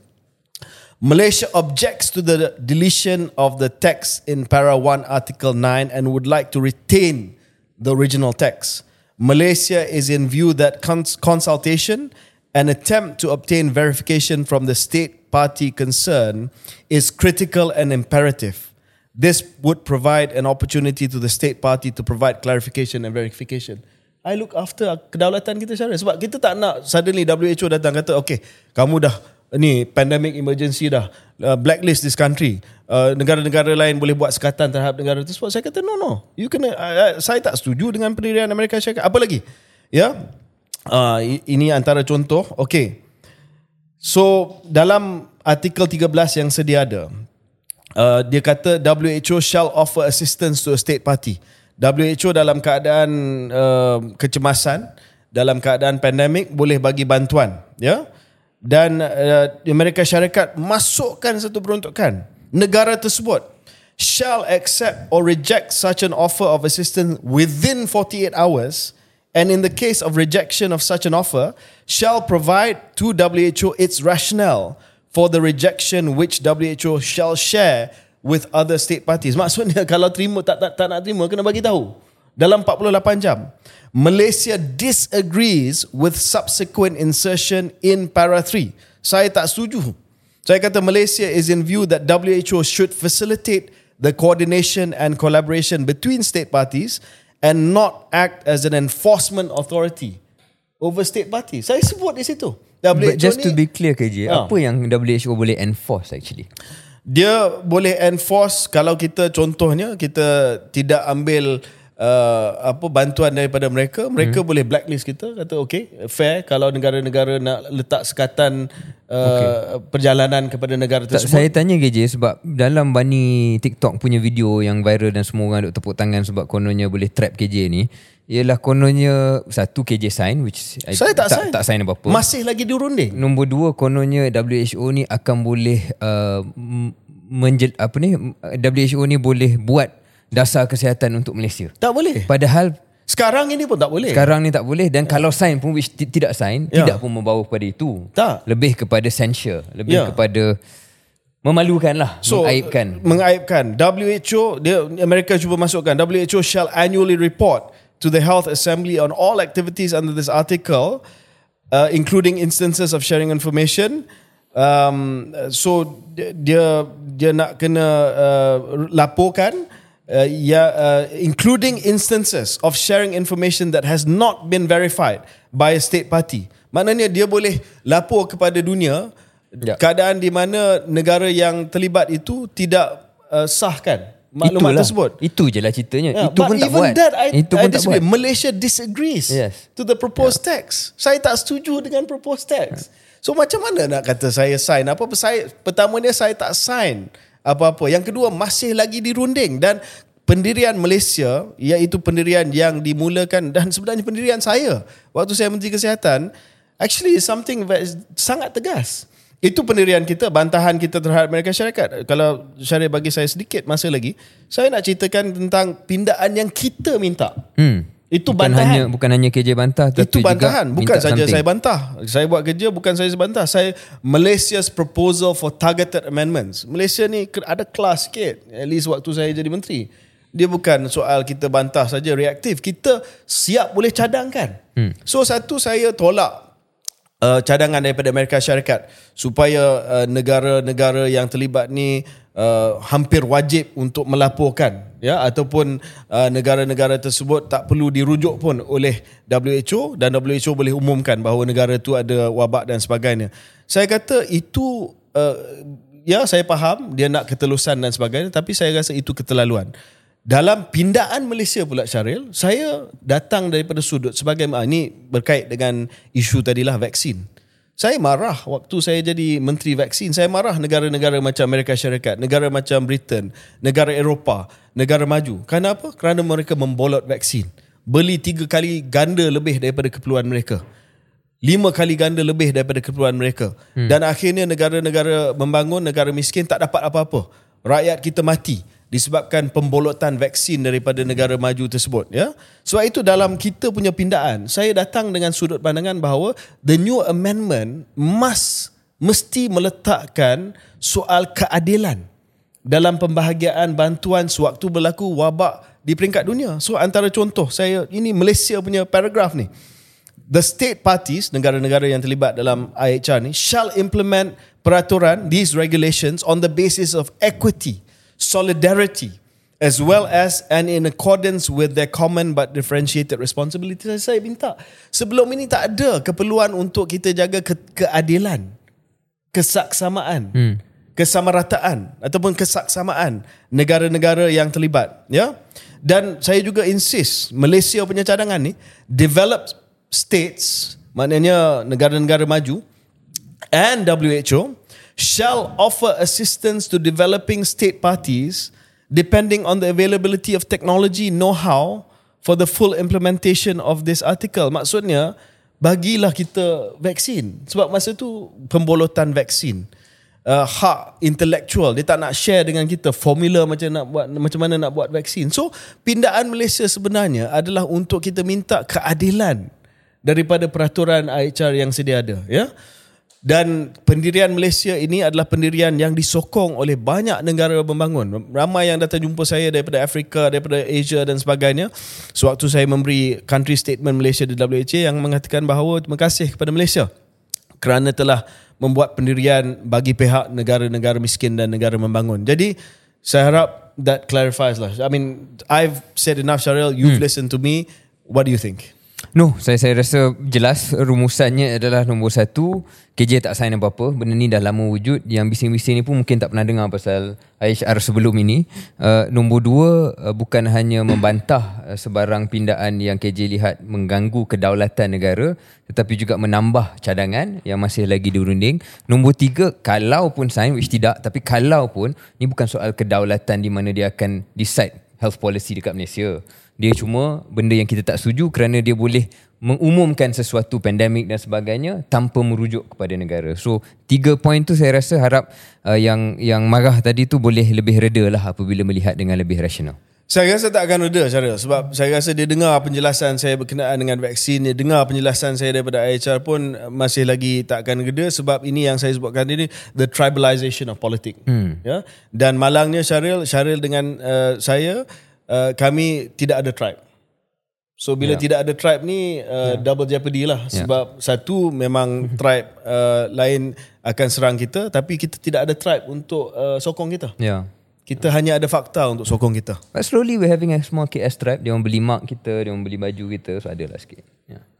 Malaysia objects to the deletion of the text in para 1 article 9 and would like to retain the original text. Malaysia is in view that cons- consultation and attempt to obtain verification from the state party concerned is critical and imperative. This would provide an opportunity to the state party to provide clarification and verification. I look after kedaulatan kita Syarif. Sebab kita tak nak suddenly WHO datang kata, okay, kamu dah ni pandemic emergency dah uh, blacklist this country. Uh, negara-negara lain boleh buat sekatan terhadap negara tersebut. Saya kata, no, no. You kena, uh, saya tak setuju dengan pendirian Amerika Syarikat. Apa lagi? Ya, uh, ini antara contoh. Okay. So, dalam artikel 13 yang sedia ada, uh, dia kata WHO shall offer assistance to a state party. WHO dalam keadaan uh, kecemasan, dalam keadaan pandemik boleh bagi bantuan, ya. Dan uh, Amerika Syarikat masukkan satu peruntukan negara tersebut shall accept or reject such an offer of assistance within 48 hours and in the case of rejection of such an offer shall provide to WHO its rationale for the rejection which WHO shall share with other state parties. Maksudnya kalau terima tak tak, tak nak terima kena bagi tahu dalam 48 jam. Malaysia disagrees with subsequent insertion in para 3. Saya tak setuju. Saya kata Malaysia is in view that WHO should facilitate the coordination and collaboration between state parties and not act as an enforcement authority over state parties. Saya sebut di situ. WHO But just to ni, be clear KJ, Ah. apa yang WHO boleh enforce actually? dia boleh enforce kalau kita contohnya kita tidak ambil uh, apa bantuan daripada mereka mereka boleh blacklist kita kata okay fair kalau negara-negara nak letak sekatan uh, okay. perjalanan kepada negara Tak, tersebut saya tanya KJ sebab dalam bani TikTok punya video yang viral dan semua orang duk tepuk tangan sebab kononnya boleh trap KJ ni ialah kononnya satu KJ sign which I- saya tak, sign tak sign apa-apa. masih lagi dirunding Nombor dua kononnya WHO ni akan boleh uh, menjel, apa ni WHO ni boleh buat dasar kesihatan untuk Malaysia. tak boleh Padahal sekarang ini pun tak boleh sekarang ni tak boleh dan kalau sign pun which ti- tidak sign Ya. tidak pun membawa kepada itu. Tak. Lebih kepada censure, lebih Ya. kepada memalukan lah, so, mengaibkan. mengaibkan WHO dia Amerika cuba masukkan WHO shall annually report to the health assembly on all activities under this article uh, including instances of sharing information. Um, so dia- dia nak kena uh, laporkan uh, ya uh, including instances of sharing information that has not been verified by a state party. Maknanya dia boleh lapor kepada dunia Ya. keadaan di mana negara yang terlibat itu tidak uh, sahkan maklumat Itulah. tersebut. Itu je lah ceritanya. Yeah, itu but pun tak even buat. That, I, itu I pun tak disagree. buat. Malaysia disagrees Yes. to the proposed tax. Saya tak setuju dengan proposed tax. So macam mana nak kata saya sign? Apa saya pertamanya saya tak sign apa-apa. Yang kedua masih lagi dirunding dan pendirian Malaysia iaitu pendirian yang dimulakan dan sebenarnya pendirian saya waktu saya Menteri Kesihatan actually is something that is sangat tegas. Itu pendirian kita, bantahan kita terhadap Amerika Syarikat. Kalau Syarif bagi saya sedikit masa lagi, saya nak ceritakan tentang pindaan yang kita minta. Hmm. Itu bukan bantahan. hanya bukan hanya KJ bantah tapi Itu bantahan juga Bukan saja something. saya bantah Saya buat kerja Bukan saya bantah Saya Malaysia's proposal for targeted amendments Malaysia ni ada kelas sikit At least waktu saya jadi menteri Dia bukan soal kita bantah saja reaktif Kita siap boleh cadangkan hmm. So satu saya tolak uh, cadangan daripada Amerika Syarikat supaya uh, negara-negara yang terlibat ni uh, hampir wajib untuk melaporkan ya ataupun uh, negara-negara tersebut tak perlu dirujuk pun oleh WHO dan WHO boleh umumkan bahawa negara tu ada wabak dan sebagainya. Saya kata itu uh, ya saya faham dia nak ketelusan dan sebagainya tapi saya rasa itu keterlaluan. Dalam pindaan Malaysia pula Syaril, saya datang daripada sudut sebagai ah, ini berkait dengan isu tadilah vaksin. Saya marah waktu saya jadi menteri vaksin. Saya marah negara-negara macam Amerika Syarikat, negara macam Britain, negara Eropah, negara maju. Kenapa? Kerana mereka membolot vaksin. Beli tiga kali ganda lebih daripada keperluan mereka. Lima kali ganda lebih daripada keperluan mereka. Hmm. Dan akhirnya negara-negara membangun, negara miskin tak dapat apa-apa. Rakyat kita mati disebabkan pembolotan vaksin daripada negara maju tersebut ya. Sebab itu dalam kita punya pindaan, saya datang dengan sudut pandangan bahawa the new amendment must mesti meletakkan soal keadilan dalam pembahagian bantuan sewaktu berlaku wabak di peringkat dunia. So antara contoh saya ini Malaysia punya paragraf ni. The state parties, negara-negara yang terlibat dalam IHR ni, shall implement peraturan, these regulations on the basis of equity, solidarity, as well as and in accordance with their common but differentiated responsibilities. Saya minta, sebelum ini tak ada keperluan untuk kita jaga ke- keadilan, kesaksamaan, hmm. kesamarataan ataupun kesaksamaan negara-negara yang terlibat, ya. Dan saya juga insist Malaysia punya cadangan ni developed states maknanya negara-negara maju and WHO shall offer assistance to developing state parties depending on the availability of technology know-how for the full implementation of this article. Maksudnya, bagilah kita vaksin. Sebab masa tu pembolotan vaksin. Uh, hak intellectual dia tak nak share dengan kita formula macam nak buat macam mana nak buat vaksin. So pindaan Malaysia sebenarnya adalah untuk kita minta keadilan daripada peraturan IHR yang sedia ada, ya. Dan pendirian Malaysia ini adalah pendirian yang disokong oleh banyak negara membangun. Ramai yang datang jumpa saya daripada Afrika, daripada Asia dan sebagainya. Sewaktu saya memberi country statement Malaysia di WHA yang mengatakan bahawa terima kasih kepada Malaysia kerana telah membuat pendirian bagi pihak negara-negara miskin dan negara membangun. Jadi saya harap that clarifies lah. I mean, I've said enough, Syaril. You've listened to me. What do you think? No, saya saya rasa jelas rumusannya adalah nombor satu, KJ tak sign apa-apa. Benda ni dah lama wujud. Yang bising-bising ni pun mungkin tak pernah dengar pasal IHR sebelum ini. Uh, nombor dua, uh, bukan hanya membantah uh, sebarang pindaan yang KJ lihat mengganggu kedaulatan negara, tetapi juga menambah cadangan yang masih lagi dirunding. Nombor tiga, kalau pun sign, which tidak, tapi kalau pun, ni bukan soal kedaulatan di mana dia akan decide health policy dekat Malaysia. Dia cuma benda yang kita tak setuju kerana dia boleh mengumumkan sesuatu pandemik dan sebagainya tanpa merujuk kepada negara. So tiga poin tu saya rasa harap uh, yang yang marah tadi tu boleh lebih reda lah apabila melihat dengan lebih rasional. Saya rasa tak akan reda Syaril sebab saya rasa dia dengar penjelasan saya berkenaan dengan vaksin, dia dengar penjelasan saya daripada IHR pun masih lagi tak akan reda sebab ini yang saya sebutkan ini the tribalization of politics. Hmm. Ya. Dan malangnya Syaril, Syaril dengan uh, saya uh, kami tidak ada tribe. So bila yeah. tidak ada tribe ni uh, yeah. double jeopardy lah yeah. sebab satu memang tribe uh, lain akan serang kita tapi kita tidak ada tribe untuk uh, sokong kita. Yeah. Kita yeah. hanya ada fakta untuk sokong kita. But slowly we having a small KS tribe. Dia orang beli mark kita, dia orang beli baju kita, so ada lah sikit.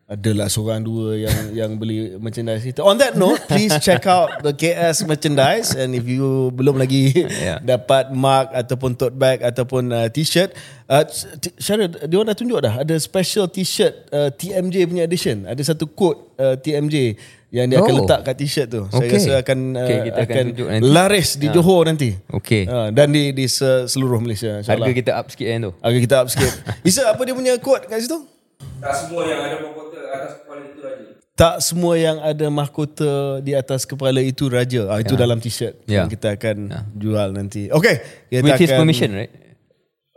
Adalah seorang dua yang yang beli merchandise kita. On that note, please check out the KS merchandise and if you belum lagi yeah. dapat mug ataupun tote bag ataupun uh, t-shirt, uh, Syarul, dia orang dah tunjuk dah ada special t-shirt uh, TMJ punya edition. Ada satu quote uh, TMJ yang dia oh. akan letak kat t-shirt tu. Okay. Saya rasa akan okay, uh, kita akan, akan laris di ha. Johor nanti. Okay. Uh, dan di di seluruh Malaysia insya-Allah. Harga kita up sikit kan tu. Harga kita up sikit. Isa apa dia punya quote kat situ? Tak semua yang ada mahkota atas kepala itu raja. Tak semua yang ada mahkota di atas kepala itu raja. Ah, itu yeah. dalam t-shirt yeah. yang kita akan yeah. jual nanti. Okay. Kita With akan, his permission, right?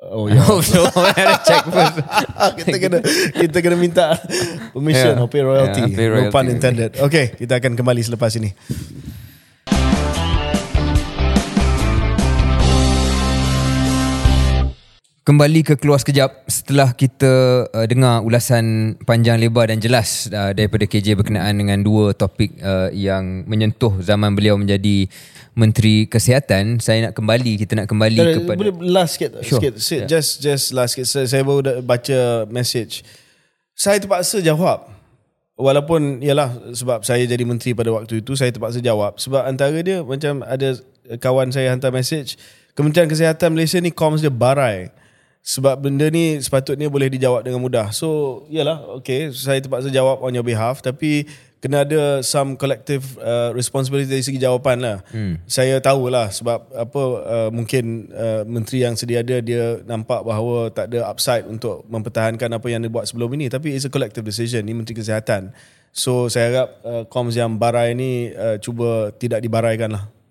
Oh ya. Yeah. Oh, so check first. kita kena kita kena minta permission, yeah. pay royalty. Yeah, pay royalty. No pun intended. Okay, kita akan kembali selepas ini. Kembali ke keluar sekejap setelah kita uh, dengar ulasan panjang lebar dan jelas uh, daripada KJ berkenaan dengan dua topik uh, yang menyentuh zaman beliau menjadi Menteri Kesihatan. Saya nak kembali, kita nak kembali Dari, kepada... Boleh last sikit? Sure. sikit. Yeah. Just just last sikit. Saya, saya baru baca message. Saya terpaksa jawab. Walaupun, ialah sebab saya jadi menteri pada waktu itu, saya terpaksa jawab. Sebab antara dia, macam ada kawan saya hantar message, Kementerian Kesihatan Malaysia ni comms dia barai sebab benda ni sepatutnya boleh dijawab dengan mudah. So, yalah, okay, saya terpaksa jawab on your behalf tapi kena ada some collective uh, responsibility dari segi jawapan lah. Hmm. Saya tahulah sebab apa uh, mungkin uh, menteri yang sedia ada dia nampak bahawa tak ada upside untuk mempertahankan apa yang dia buat sebelum ini tapi it's a collective decision ni menteri kesihatan. So saya harap uh, comms yang barai ni uh, cuba tidak dibaraikan lah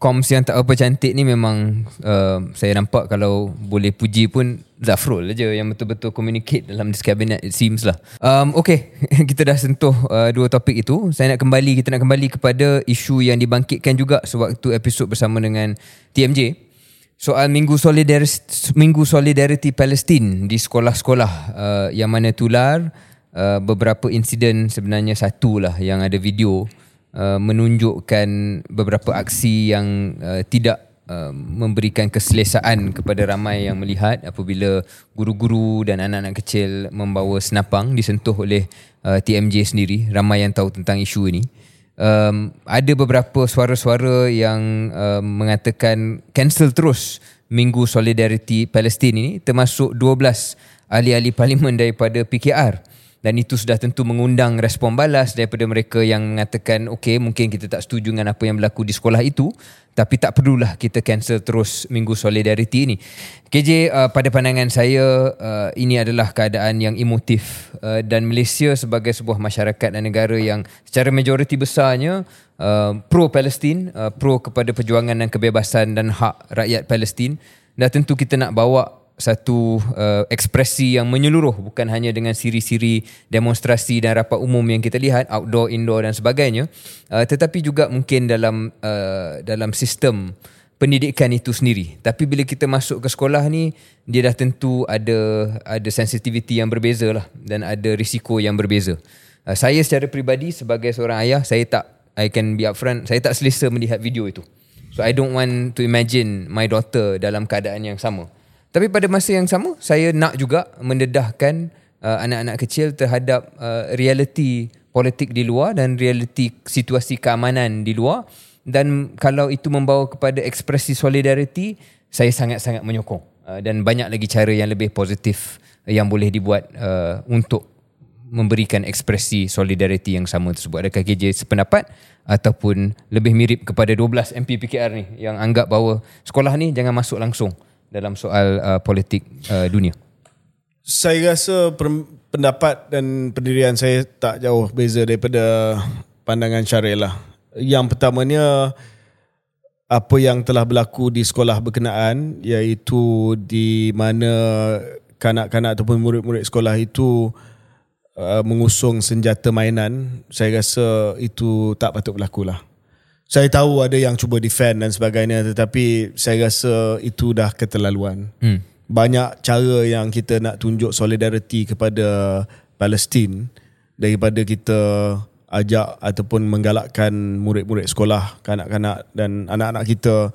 comms yang tak apa cantik ni memang uh, saya nampak kalau boleh puji pun Zafrul aja yang betul-betul communicate dalam this cabinet it seems lah. Um, okay, kita dah sentuh uh, dua topik itu. Saya nak kembali, kita nak kembali kepada isu yang dibangkitkan juga sewaktu episod bersama dengan TMJ. Soal Minggu Solidarity, Minggu Solidarity Palestin di sekolah-sekolah uh, yang mana tular uh, beberapa insiden sebenarnya satu lah yang ada video Uh, menunjukkan beberapa aksi yang uh, tidak uh, memberikan keselesaan kepada ramai yang melihat apabila guru-guru dan anak-anak kecil membawa senapang disentuh oleh uh, TMJ sendiri. Ramai yang tahu tentang isu ini. Um, ada beberapa suara-suara yang uh, mengatakan cancel terus Minggu Solidarity Palestin ini termasuk 12 ahli-ahli parlimen daripada PKR dan itu sudah tentu mengundang respon balas daripada mereka yang mengatakan okey mungkin kita tak setuju dengan apa yang berlaku di sekolah itu tapi tak perlulah kita cancel terus minggu solidarity ini. KJ uh, pada pandangan saya uh, ini adalah keadaan yang emotif uh, dan Malaysia sebagai sebuah masyarakat dan negara yang secara majoriti besarnya uh, pro Palestin uh, pro kepada perjuangan dan kebebasan dan hak rakyat Palestin dan tentu kita nak bawa satu uh, ekspresi yang menyeluruh bukan hanya dengan siri-siri demonstrasi dan rapat umum yang kita lihat outdoor indoor dan sebagainya uh, tetapi juga mungkin dalam uh, dalam sistem pendidikan itu sendiri. Tapi bila kita masuk ke sekolah ni dia dah tentu ada ada sensitivity yang berbeza lah dan ada risiko yang berbeza. Uh, saya secara peribadi sebagai seorang ayah saya tak I can be upfront saya tak selesa melihat video itu. So I don't want to imagine my daughter dalam keadaan yang sama tapi pada masa yang sama saya nak juga mendedahkan uh, anak-anak kecil terhadap uh, realiti politik di luar dan realiti situasi keamanan di luar. Dan kalau itu membawa kepada ekspresi solidariti saya sangat-sangat menyokong. Uh, dan banyak lagi cara yang lebih positif yang boleh dibuat uh, untuk memberikan ekspresi solidariti yang sama tersebut. Adakah KJ sependapat ataupun lebih mirip kepada 12 MP PKR ni yang anggap bahawa sekolah ni jangan masuk langsung dalam soal uh, politik uh, dunia? Saya rasa per- pendapat dan pendirian saya tak jauh beza daripada pandangan Syaril lah. Yang pertamanya apa yang telah berlaku di sekolah berkenaan iaitu di mana kanak-kanak ataupun murid-murid sekolah itu uh, mengusung senjata mainan, saya rasa itu tak patut berlaku lah. Saya tahu ada yang cuba defend dan sebagainya tetapi saya rasa itu dah keterlaluan. Hmm. Banyak cara yang kita nak tunjuk solidariti kepada Palestin daripada kita ajak ataupun menggalakkan murid-murid sekolah, kanak-kanak dan anak-anak kita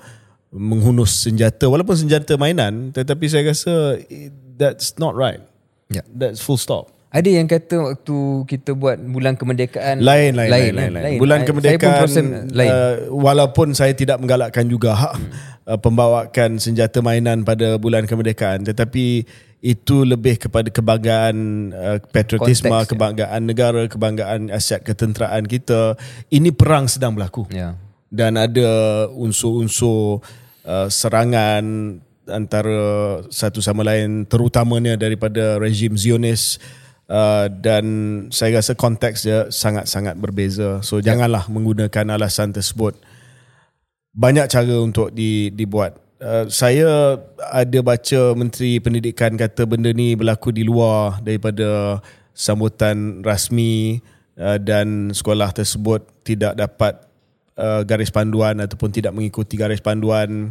menghunus senjata walaupun senjata mainan tetapi saya rasa that's not right. Ya. That's full stop. Ada yang kata waktu kita buat bulan kemerdekaan Lain, lain, lain, lain, kan? lain. Bulan Saya- kemerdekaan, saya pun proses lain. Uh, walaupun saya tidak menggalakkan juga hak hmm. uh, pembawakan senjata mainan pada bulan kemerdekaan, tetapi itu lebih kepada kebanggaan uh, patriotisme, Konteks, ya. kebanggaan negara, kebanggaan aset ketenteraan kita. Ini perang sedang berlaku. Ya. Dan ada unsur-unsur uh, serangan antara satu sama lain terutamanya daripada rejim Zionis Uh, dan saya rasa konteks dia sangat-sangat berbeza. So Ya. janganlah menggunakan alasan tersebut. Banyak cara untuk di, dibuat. Uh, saya ada baca Menteri Pendidikan kata benda ni berlaku di luar daripada sambutan rasmi uh, dan sekolah tersebut tidak dapat uh, garis panduan ataupun tidak mengikuti garis panduan.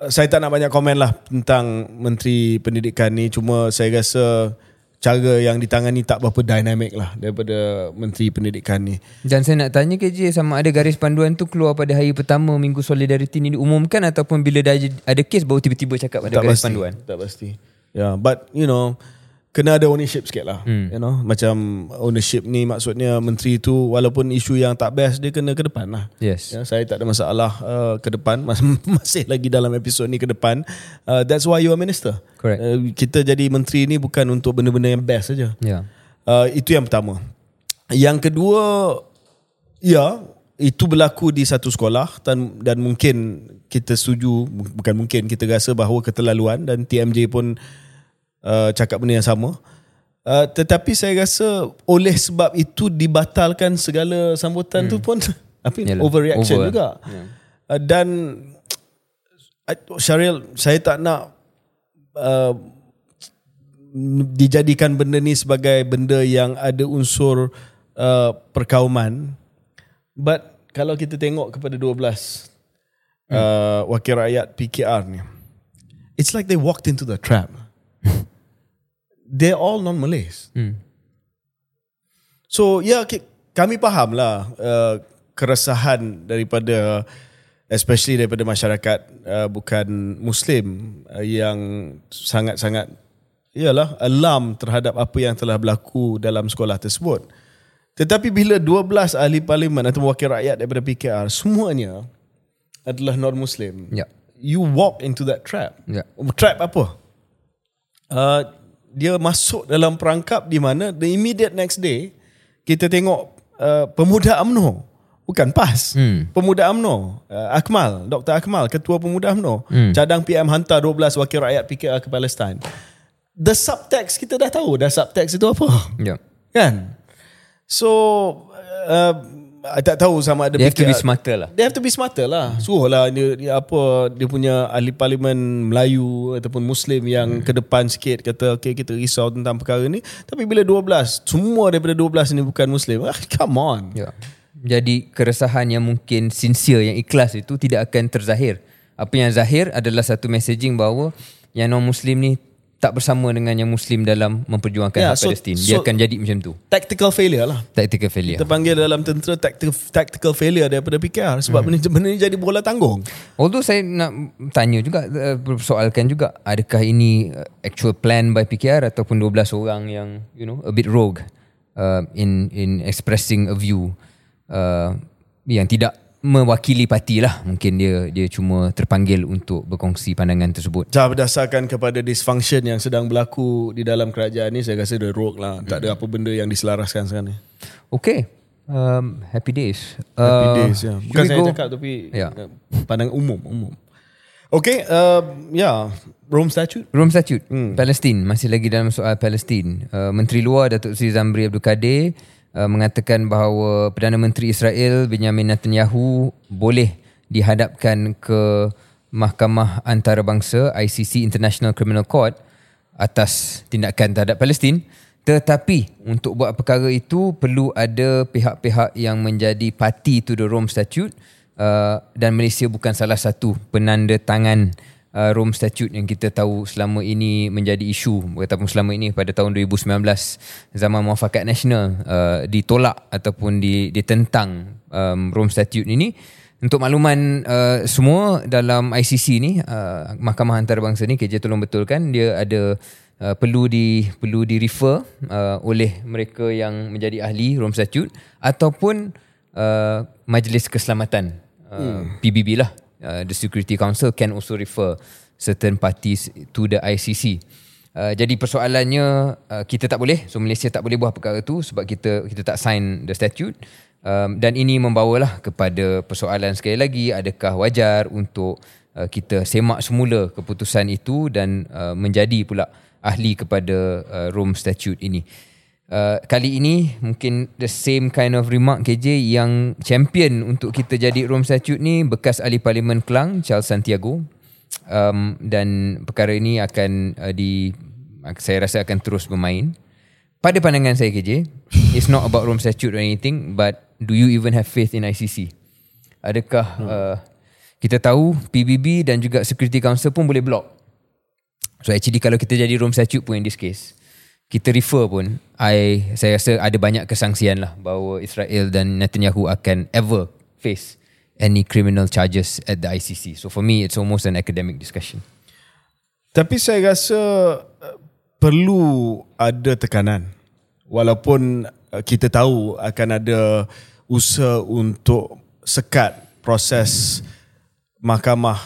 Uh, saya tak nak banyak komen lah tentang Menteri Pendidikan ni cuma saya rasa cara yang ditangani tak berapa dinamik lah daripada Menteri Pendidikan ni. Dan saya nak tanya KJ sama ada garis panduan tu keluar pada hari pertama Minggu Solidariti ni diumumkan ataupun bila dah ada- kes baru tiba-tiba cakap ada garis pasti, panduan. Tak pasti. Ya, yeah, but you know, kena ada ownership sikit lah. Hmm. You know, macam ownership ni maksudnya menteri tu walaupun isu yang tak best dia kena ke depan lah. Yes. Ya, saya tak ada masalah uh, ke depan Mas- masih lagi dalam episod ni ke depan. Uh, that's why you are minister. Correct. Uh, kita jadi menteri ni bukan untuk benda-benda yang best saja. Ya. Uh, itu yang pertama. Yang kedua, ya, itu berlaku di satu sekolah dan dan mungkin kita setuju, bu- bukan mungkin kita rasa bahawa keterlaluan dan TMJ pun uh, cakap benda yang sama. Uh, tetapi saya rasa oleh sebab itu dibatalkan segala sambutan hmm. tu pun apa Yalah, overreaction over. juga. Uh, dan I- Syaril, saya tak nak uh, dijadikan benda ni sebagai benda yang ada unsur uh, perkauman. But kalau kita tengok kepada 12 uh, wakil rakyat PKR ni, it's like they walked into the trap. They're all non-Malays. Hmm. So ya ki- kami faham lah uh, keresahan daripada especially daripada masyarakat uh, bukan Muslim uh, yang sangat-sangat ialah alarm terhadap apa yang telah berlaku dalam sekolah tersebut. Tetapi bila 12 ahli parlimen atau wakil rakyat daripada PKR semuanya adalah non-Muslim. Ya. You walk into that trap. Ya. Trap apa? Uh, dia masuk dalam perangkap di mana the immediate next day kita tengok uh, pemuda UMNO. Bukan PAS. Hmm. pemuda UMNO. Uh, Akmal Dr Akmal ketua pemuda UMNO. Hmm. cadang PM hantar 12 wakil rakyat PKR ke Palestin the subtext kita dah tahu dah subtext itu apa? Ya. kan? So uh, I tak tahu sama ada They have to be smarter lah. They have to be smarter lah. Suruh lah dia, dia apa dia punya ahli parlimen Melayu ataupun Muslim yang ke depan sikit kata okay kita risau tentang perkara ni. Tapi bila 12 semua daripada 12 ni bukan Muslim. Ah, come on. Ya. Jadi keresahan yang mungkin sincere, yang ikhlas itu tidak akan terzahir. Apa yang zahir adalah satu messaging bahawa yang non-Muslim ni tak bersama dengan yang Muslim dalam memperjuangkan hak so- Palestin. Dia so- akan jadi macam tu. Tactical failure lah. Tactical failure. Kita panggil dalam tentera tactical, tactical failure daripada PKR sebab Hmm. benda, benda ni jadi bola tanggung. Although saya nak tanya juga uh, persoalkan juga adakah ini uh, actual plan by PKR ataupun 12 orang yang you know a bit rogue uh, in in expressing a view uh, yang tidak mewakili parti lah mungkin dia dia cuma terpanggil untuk berkongsi pandangan tersebut. Jah berdasarkan kepada dysfunction yang sedang berlaku di dalam kerajaan ni saya rasa dia rogue lah. Tak ada apa benda yang diselaraskan sekarang ni. Okay. Um, happy days. Happy Uh, days ya. should Bukan saya go- cakap tapi uh, pandangan umum umum. Okay, uh, ya yeah. Rome Statute. Rome Statute hmm. Palestin masih lagi dalam soal Palestin. Uh, Menteri Luar Datuk Seri Zamri Abdul Kadir uh, mengatakan bahawa Perdana Menteri Israel Benjamin Netanyahu boleh dihadapkan ke Mahkamah Antarabangsa ICC International Criminal Court atas tindakan terhadap Palestin. Tetapi untuk buat perkara itu perlu ada pihak-pihak yang menjadi parti to the Rome Statute uh, dan Malaysia bukan salah satu penanda tangan uh, Rome Statute yang kita tahu selama ini menjadi isu ataupun selama ini pada tahun 2019 zaman muafakat nasional uh, ditolak ataupun di, ditentang um, Rome Statute ini untuk makluman uh, semua dalam ICC ni uh, Mahkamah Antarabangsa ni KJ tolong betulkan dia ada uh, perlu di perlu di refer uh, oleh mereka yang menjadi ahli Rome Statute ataupun uh, Majlis Keselamatan uh, hmm. PBB lah uh, the Security Council can also refer certain parties to the ICC. Uh, jadi persoalannya uh, kita tak boleh so Malaysia tak boleh buat perkara tu sebab kita kita tak sign the statute um, dan ini membawalah kepada persoalan sekali lagi adakah wajar untuk uh, kita semak semula keputusan itu dan uh, menjadi pula ahli kepada uh, Rome statute ini. Uh, kali ini mungkin the same kind of remark KJ yang champion untuk kita jadi Rome Statute ni bekas ahli parlimen Kelang Charles Santiago um, dan perkara ini akan uh, di saya rasa akan terus bermain. Pada pandangan saya KJ, it's not about Rome Statute or anything but do you even have faith in ICC? Adakah uh, kita tahu PBB dan juga Security Council pun boleh block. So actually kalau kita jadi Rome Statute pun in this case, kita refer pun I saya rasa ada banyak kesangsian lah bahawa Israel dan Netanyahu akan ever face any criminal charges at the ICC. So for me it's almost an academic discussion. Tapi saya rasa uh, perlu ada tekanan. Walaupun uh, kita tahu akan ada usaha untuk sekat proses mahkamah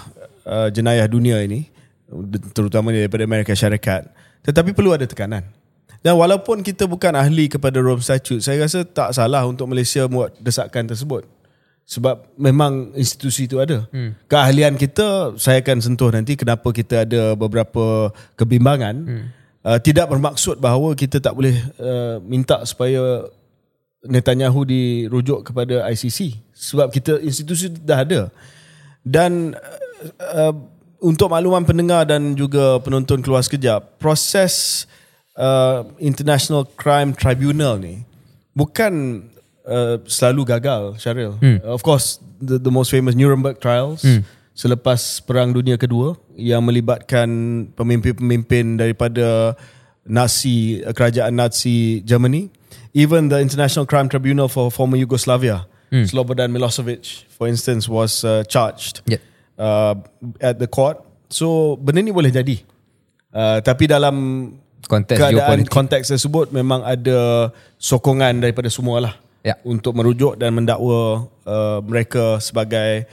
uh, jenayah dunia ini terutama daripada Amerika Syarikat tetapi perlu ada tekanan. Dan walaupun kita bukan ahli kepada Rome Statute, saya rasa tak salah untuk Malaysia buat desakan tersebut. Sebab memang institusi itu ada. Hmm. Keahlian kita, saya akan sentuh nanti kenapa kita ada beberapa kebimbangan. Hmm. Uh, tidak bermaksud bahawa kita tak boleh uh, minta supaya Netanyahu dirujuk kepada ICC. Sebab kita institusi itu dah ada. Dan uh, uh, untuk makluman pendengar dan juga penonton keluar sekejap, proses uh, International Crime Tribunal ni bukan uh, selalu gagal, Syaril. Hmm. Uh, of course, the, the most famous Nuremberg trials hmm. selepas Perang Dunia Kedua yang melibatkan pemimpin-pemimpin daripada Nazi, uh, kerajaan Nazi Germany. Even the International Crime Tribunal for former Yugoslavia, hmm. Slobodan Milosevic, for instance, was uh, charged Yep. uh, at the court. So benda ni boleh jadi. Uh, tapi dalam Konteks keadaan geopolitik. konteks tersebut memang ada sokongan daripada semua lah Ya. untuk merujuk dan mendakwa uh, mereka sebagai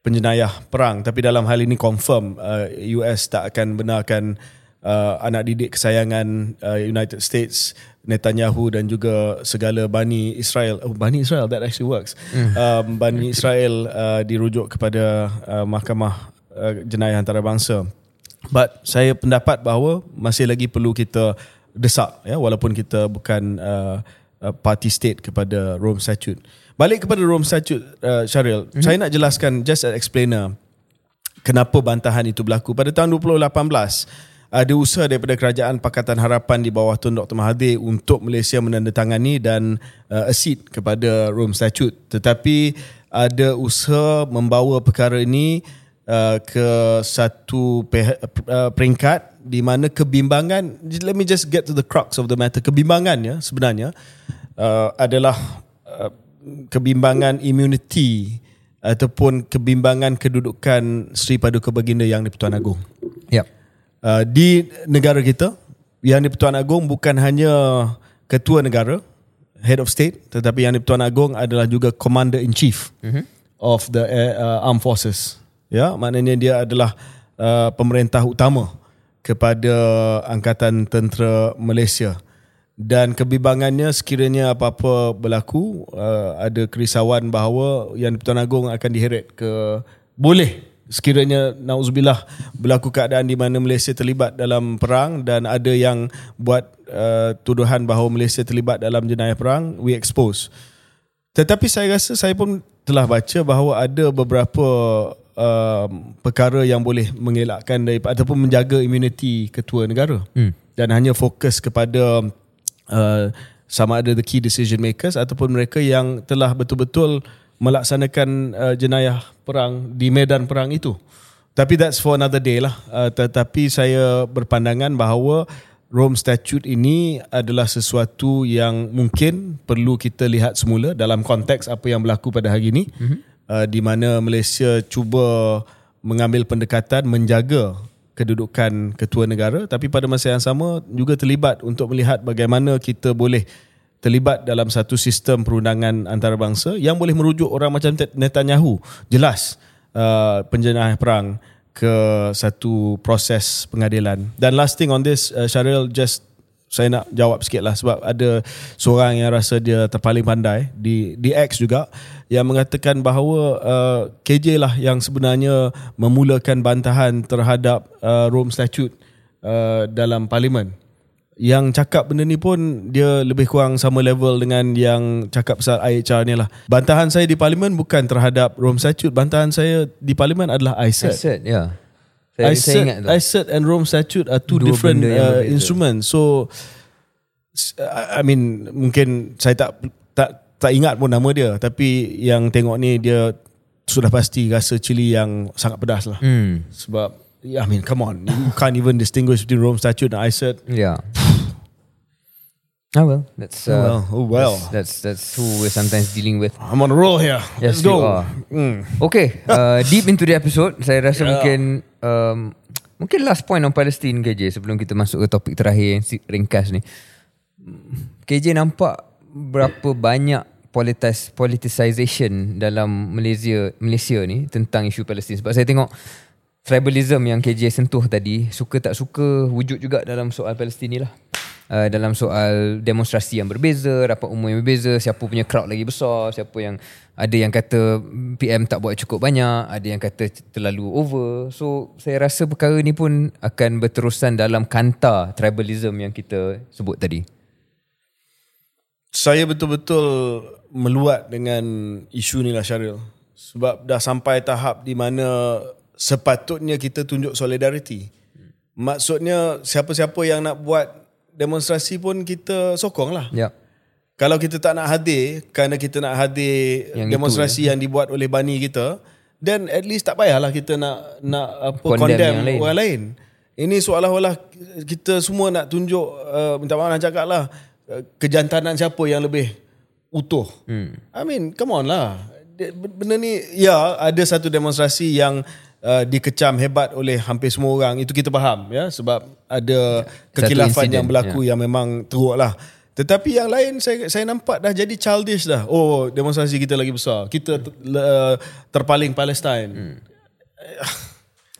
penjenayah perang. Tapi dalam hal ini confirm uh, US tak akan benarkan uh, anak didik kesayangan uh, United States Netanyahu dan juga segala Bani Israel oh, Bani Israel that actually works mm. um, Bani Israel uh, dirujuk kepada uh, mahkamah uh, jenayah antarabangsa but saya pendapat bahawa masih lagi perlu kita desak ya walaupun kita bukan uh, uh, party state kepada Rome Statute. Balik kepada Rome Statute uh, Syaril mm-hmm. saya nak jelaskan just an explainer kenapa bantahan itu berlaku. Pada tahun 2018 ada usaha daripada kerajaan Pakatan Harapan di bawah Tun Dr Mahathir untuk Malaysia menandatangani dan uh, accede kepada Rome Statute. Tetapi ada usaha membawa perkara ini uh, ke satu pe- uh, peringkat di mana kebimbangan let me just get to the crux of the matter kebimbangannya sebenarnya uh, adalah uh, kebimbangan immunity ataupun kebimbangan kedudukan Sri Paduka Baginda Yang di-Pertuan Agong. Yep. Uh, di negara kita Yang di-Pertuan Agong bukan hanya ketua negara, head of state, tetapi Yang di-Pertuan Agong adalah juga commander in chief mm-hmm. of the uh, armed forces. Ya, maknanya dia adalah uh, pemerintah utama kepada angkatan tentera Malaysia. Dan kebimbangannya sekiranya apa-apa berlaku uh, ada kerisauan bahawa yang Pertuan Agong akan diheret ke boleh. Sekiranya nauzubillah berlaku keadaan di mana Malaysia terlibat dalam perang dan ada yang buat uh, tuduhan bahawa Malaysia terlibat dalam jenayah perang we expose. Tetapi saya rasa saya pun telah baca bahawa ada beberapa uh, perkara yang boleh mengelakkan daripada ataupun menjaga imuniti ketua negara hmm. dan hanya fokus kepada uh, sama ada the key decision makers ataupun mereka yang telah betul-betul melaksanakan uh, jenayah perang di medan perang itu. Tapi that's for another day lah. Uh, tetapi saya berpandangan bahawa Rome Statute ini adalah sesuatu yang mungkin perlu kita lihat semula dalam konteks apa yang berlaku pada hari ini. Mm-hmm. Uh, di mana Malaysia cuba mengambil pendekatan menjaga kedudukan ketua negara tapi pada masa yang sama juga terlibat untuk melihat bagaimana kita boleh terlibat dalam satu sistem perundangan antarabangsa yang boleh merujuk orang macam Netanyahu. Jelas uh, penjenayah perang ke satu proses pengadilan. Dan last thing on this uh, Syaril just saya nak jawab sikit lah sebab ada seorang yang rasa dia terpaling pandai di di X juga yang mengatakan bahawa uh, KJ lah yang sebenarnya memulakan bantahan terhadap uh, Rome Statute uh, dalam parlimen. Yang cakap benda ni pun dia lebih kurang sama level dengan yang cakap pasal IHR ni lah. Bantahan saya di parlimen bukan terhadap Rome Statute. Bantahan saya di parlimen adalah ISET. Asset, ya. Yeah. Saya, I said, ingat tu. I said and Rome Statute are two Dua different uh, instruments. So, I mean, mungkin saya tak tak tak ingat pun nama dia. Tapi yang tengok ni dia sudah pasti rasa cili yang sangat pedas lah. Hmm. Sebab, I mean, come on. You can't even distinguish between Rome Statute and I said. Yeah. Oh well, that's uh, oh well. Oh well. That's, that's that's who we're sometimes dealing with. I'm on a roll here. Yes, Let's go. You are. Mm. Okay, uh, deep into the episode, saya rasa yeah. mungkin um, mungkin last point on Palestine KJ sebelum kita masuk ke topik terakhir yang ringkas ni. KJ nampak berapa banyak politis politicization dalam Malaysia Malaysia ni tentang isu Palestin sebab saya tengok tribalism yang KJ sentuh tadi suka tak suka wujud juga dalam soal Palestin ni lah uh, dalam soal demonstrasi yang berbeza, rapat umum yang berbeza, siapa punya crowd lagi besar, siapa yang ada yang kata PM tak buat cukup banyak, ada yang kata terlalu over. So saya rasa perkara ni pun akan berterusan dalam kanta tribalism yang kita sebut tadi. Saya betul-betul meluat dengan isu ni lah Syaril. Sebab dah sampai tahap di mana sepatutnya kita tunjuk solidariti. Maksudnya siapa-siapa yang nak buat demonstrasi pun kita sokong lah. Ya. Kalau kita tak nak hadir, kerana kita nak hadir yang demonstrasi itu, ya. yang dibuat oleh bani kita, then at least tak payahlah kita nak nak apa condemn, condemn lain. orang lain. Ini seolah-olah kita semua nak tunjuk, uh, minta maaf nak cakap lah, uh, kejantanan siapa yang lebih utuh. Hmm. I mean, come on lah. Benda ni, ya ada satu demonstrasi yang uh, dikecam hebat oleh hampir semua orang. Itu kita faham ya. Sebab ada kekilafan yang berlaku ya. yang memang teruk lah. Tetapi yang lain saya saya nampak dah jadi childish dah. Oh demonstrasi kita lagi besar. Kita uh, terpaling Palestine. Hmm.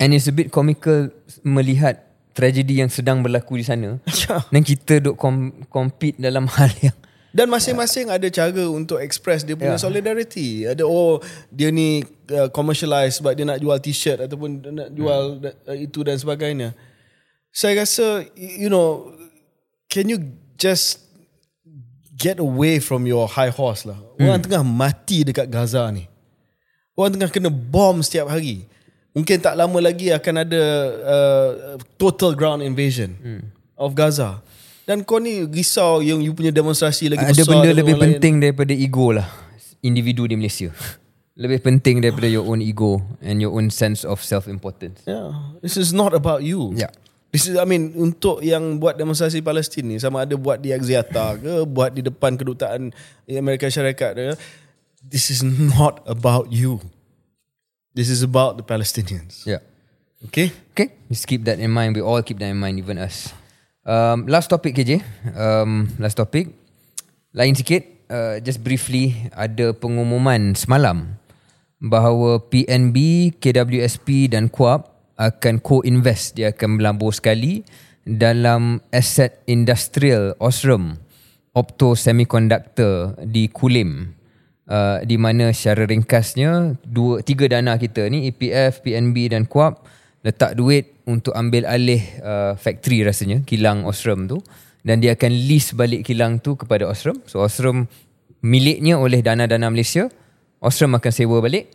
and it's a bit comical melihat tragedi yang sedang berlaku di sana. Ya. dan kita duk compete dalam hal yang dan masing-masing ada cara untuk express dia punya yeah. solidarity. Ada oh dia ni uh, commercialize sebab dia nak jual t-shirt ataupun nak jual hmm. uh, itu dan sebagainya. Saya rasa you know can you just get away from your high horse lah. Orang hmm. tengah mati dekat Gaza ni. Orang tengah kena bom setiap hari. Mungkin tak lama lagi akan ada uh, total ground invasion hmm. of Gaza. Dan kau ni risau yang you punya demonstrasi lagi Ada besar. Ada benda lebih penting lain. daripada ego lah. Individu di Malaysia. lebih penting daripada your own ego and your own sense of self-importance. Yeah, this is not about you. Yeah. This is, I mean, untuk yang buat demonstrasi Palestin ni, sama ada buat di Axiata ke, buat di depan kedutaan Amerika Syarikat ke, this is not about you. This is about the Palestinians. Yeah. Okay? Okay, just keep that in mind. We all keep that in mind, even us. Um, last topic KJ. Um, last topic. Lain sikit. Uh, just briefly, ada pengumuman semalam bahawa PNB, KWSP dan KUAP akan co-invest. Dia akan melambur sekali dalam aset industrial Osram Opto Semiconductor di Kulim. Uh, di mana secara ringkasnya dua tiga dana kita ni EPF, PNB dan KUAP letak duit untuk ambil alih uh, factory rasanya kilang Osram tu dan dia akan lease balik kilang tu kepada Osram. So Osram miliknya oleh dana-dana Malaysia, Osram akan sewa balik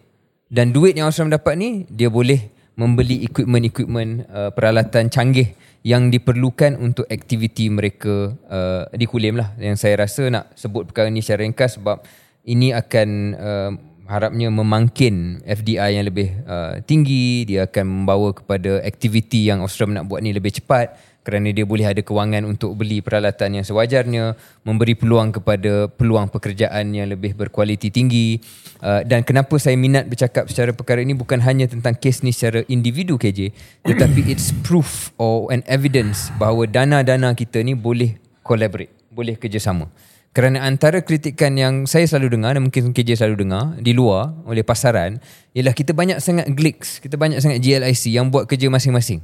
dan duit yang Osram dapat ni dia boleh membeli equipment-equipment uh, peralatan canggih yang diperlukan untuk aktiviti mereka uh, di Kulim lah. Yang saya rasa nak sebut perkara ni secara ringkas sebab ini akan uh, harapnya memangkin FDI yang lebih uh, tinggi, dia akan membawa kepada aktiviti yang Osram nak buat ni lebih cepat kerana dia boleh ada kewangan untuk beli peralatan yang sewajarnya, memberi peluang kepada peluang pekerjaan yang lebih berkualiti tinggi. Uh, dan kenapa saya minat bercakap secara perkara ini bukan hanya tentang kes ni secara individu KJ, tetapi it's proof or an evidence bahawa dana-dana kita ni boleh collaborate, boleh kerjasama. Kerana antara kritikan yang saya selalu dengar dan mungkin KJ selalu dengar di luar oleh pasaran ialah kita banyak sangat glicks, kita banyak sangat GLIC yang buat kerja masing-masing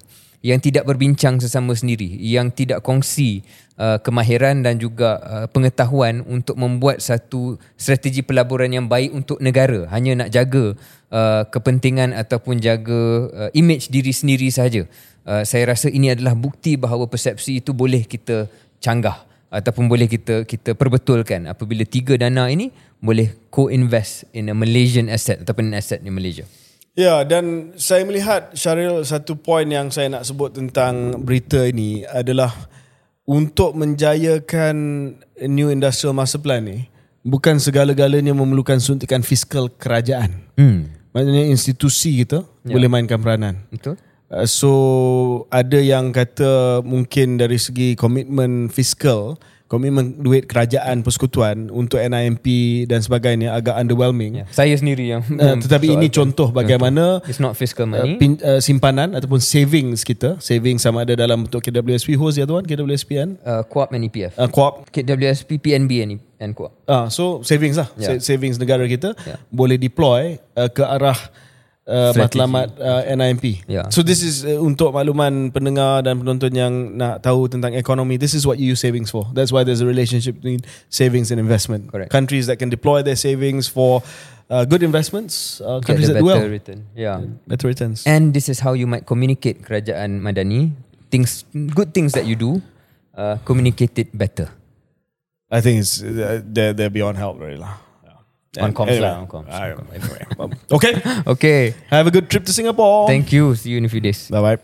yang tidak berbincang sesama sendiri, yang tidak kongsi uh, kemahiran dan juga uh, pengetahuan untuk membuat satu strategi pelaburan yang baik untuk negara, hanya nak jaga uh, kepentingan ataupun jaga uh, image diri sendiri sahaja. Uh, saya rasa ini adalah bukti bahawa persepsi itu boleh kita canggah ataupun boleh kita kita perbetulkan apabila tiga dana ini boleh co-invest in a Malaysian asset ataupun an asset di Malaysia. Ya, dan saya melihat Syaril satu poin yang saya nak sebut tentang berita ini adalah untuk menjayakan New Industrial Master Plan ni bukan segala-galanya memerlukan suntikan fiskal kerajaan. Hmm. Maksudnya institusi kita Ya. boleh mainkan peranan. Betul? Uh, so ada yang kata mungkin dari segi komitmen fiskal, komitmen duit kerajaan persekutuan untuk NIMP dan sebagainya agak underwhelming. Ya. Saya sendiri yang, Uh, tetapi ini contoh bagaimana It's not fiscal uh, money. pin, uh, simpanan ataupun savings kita, savings sama ada dalam bentuk KWSP, who's the other one? KWSP kan? uh, Co-op and EPF. Uh, co-op. KWSP, PNB and, E- and Co-op. Ah, so savings lah, Ya. yeah. savings negara kita Ya. boleh deploy uh, ke arah uh, matlamat uh, NIMP. Ya. So this is uh, untuk makluman pendengar dan penonton yang nak tahu tentang ekonomi. This is what you use savings for. That's why there's a relationship between savings and investment. Correct. Countries that can deploy their savings for uh, good investments, uh, Get countries the that do well, return. Yeah. better returns. And this is how you might communicate kerajaan Madani. Things, good things that you do, uh, communicate it better. I think it's uh, they're they're beyond help, really lah. one comes anyway. One comes. Anyway. okay. okay. Have a good trip to Singapore. Thank you. See you in a few days. Bye bye.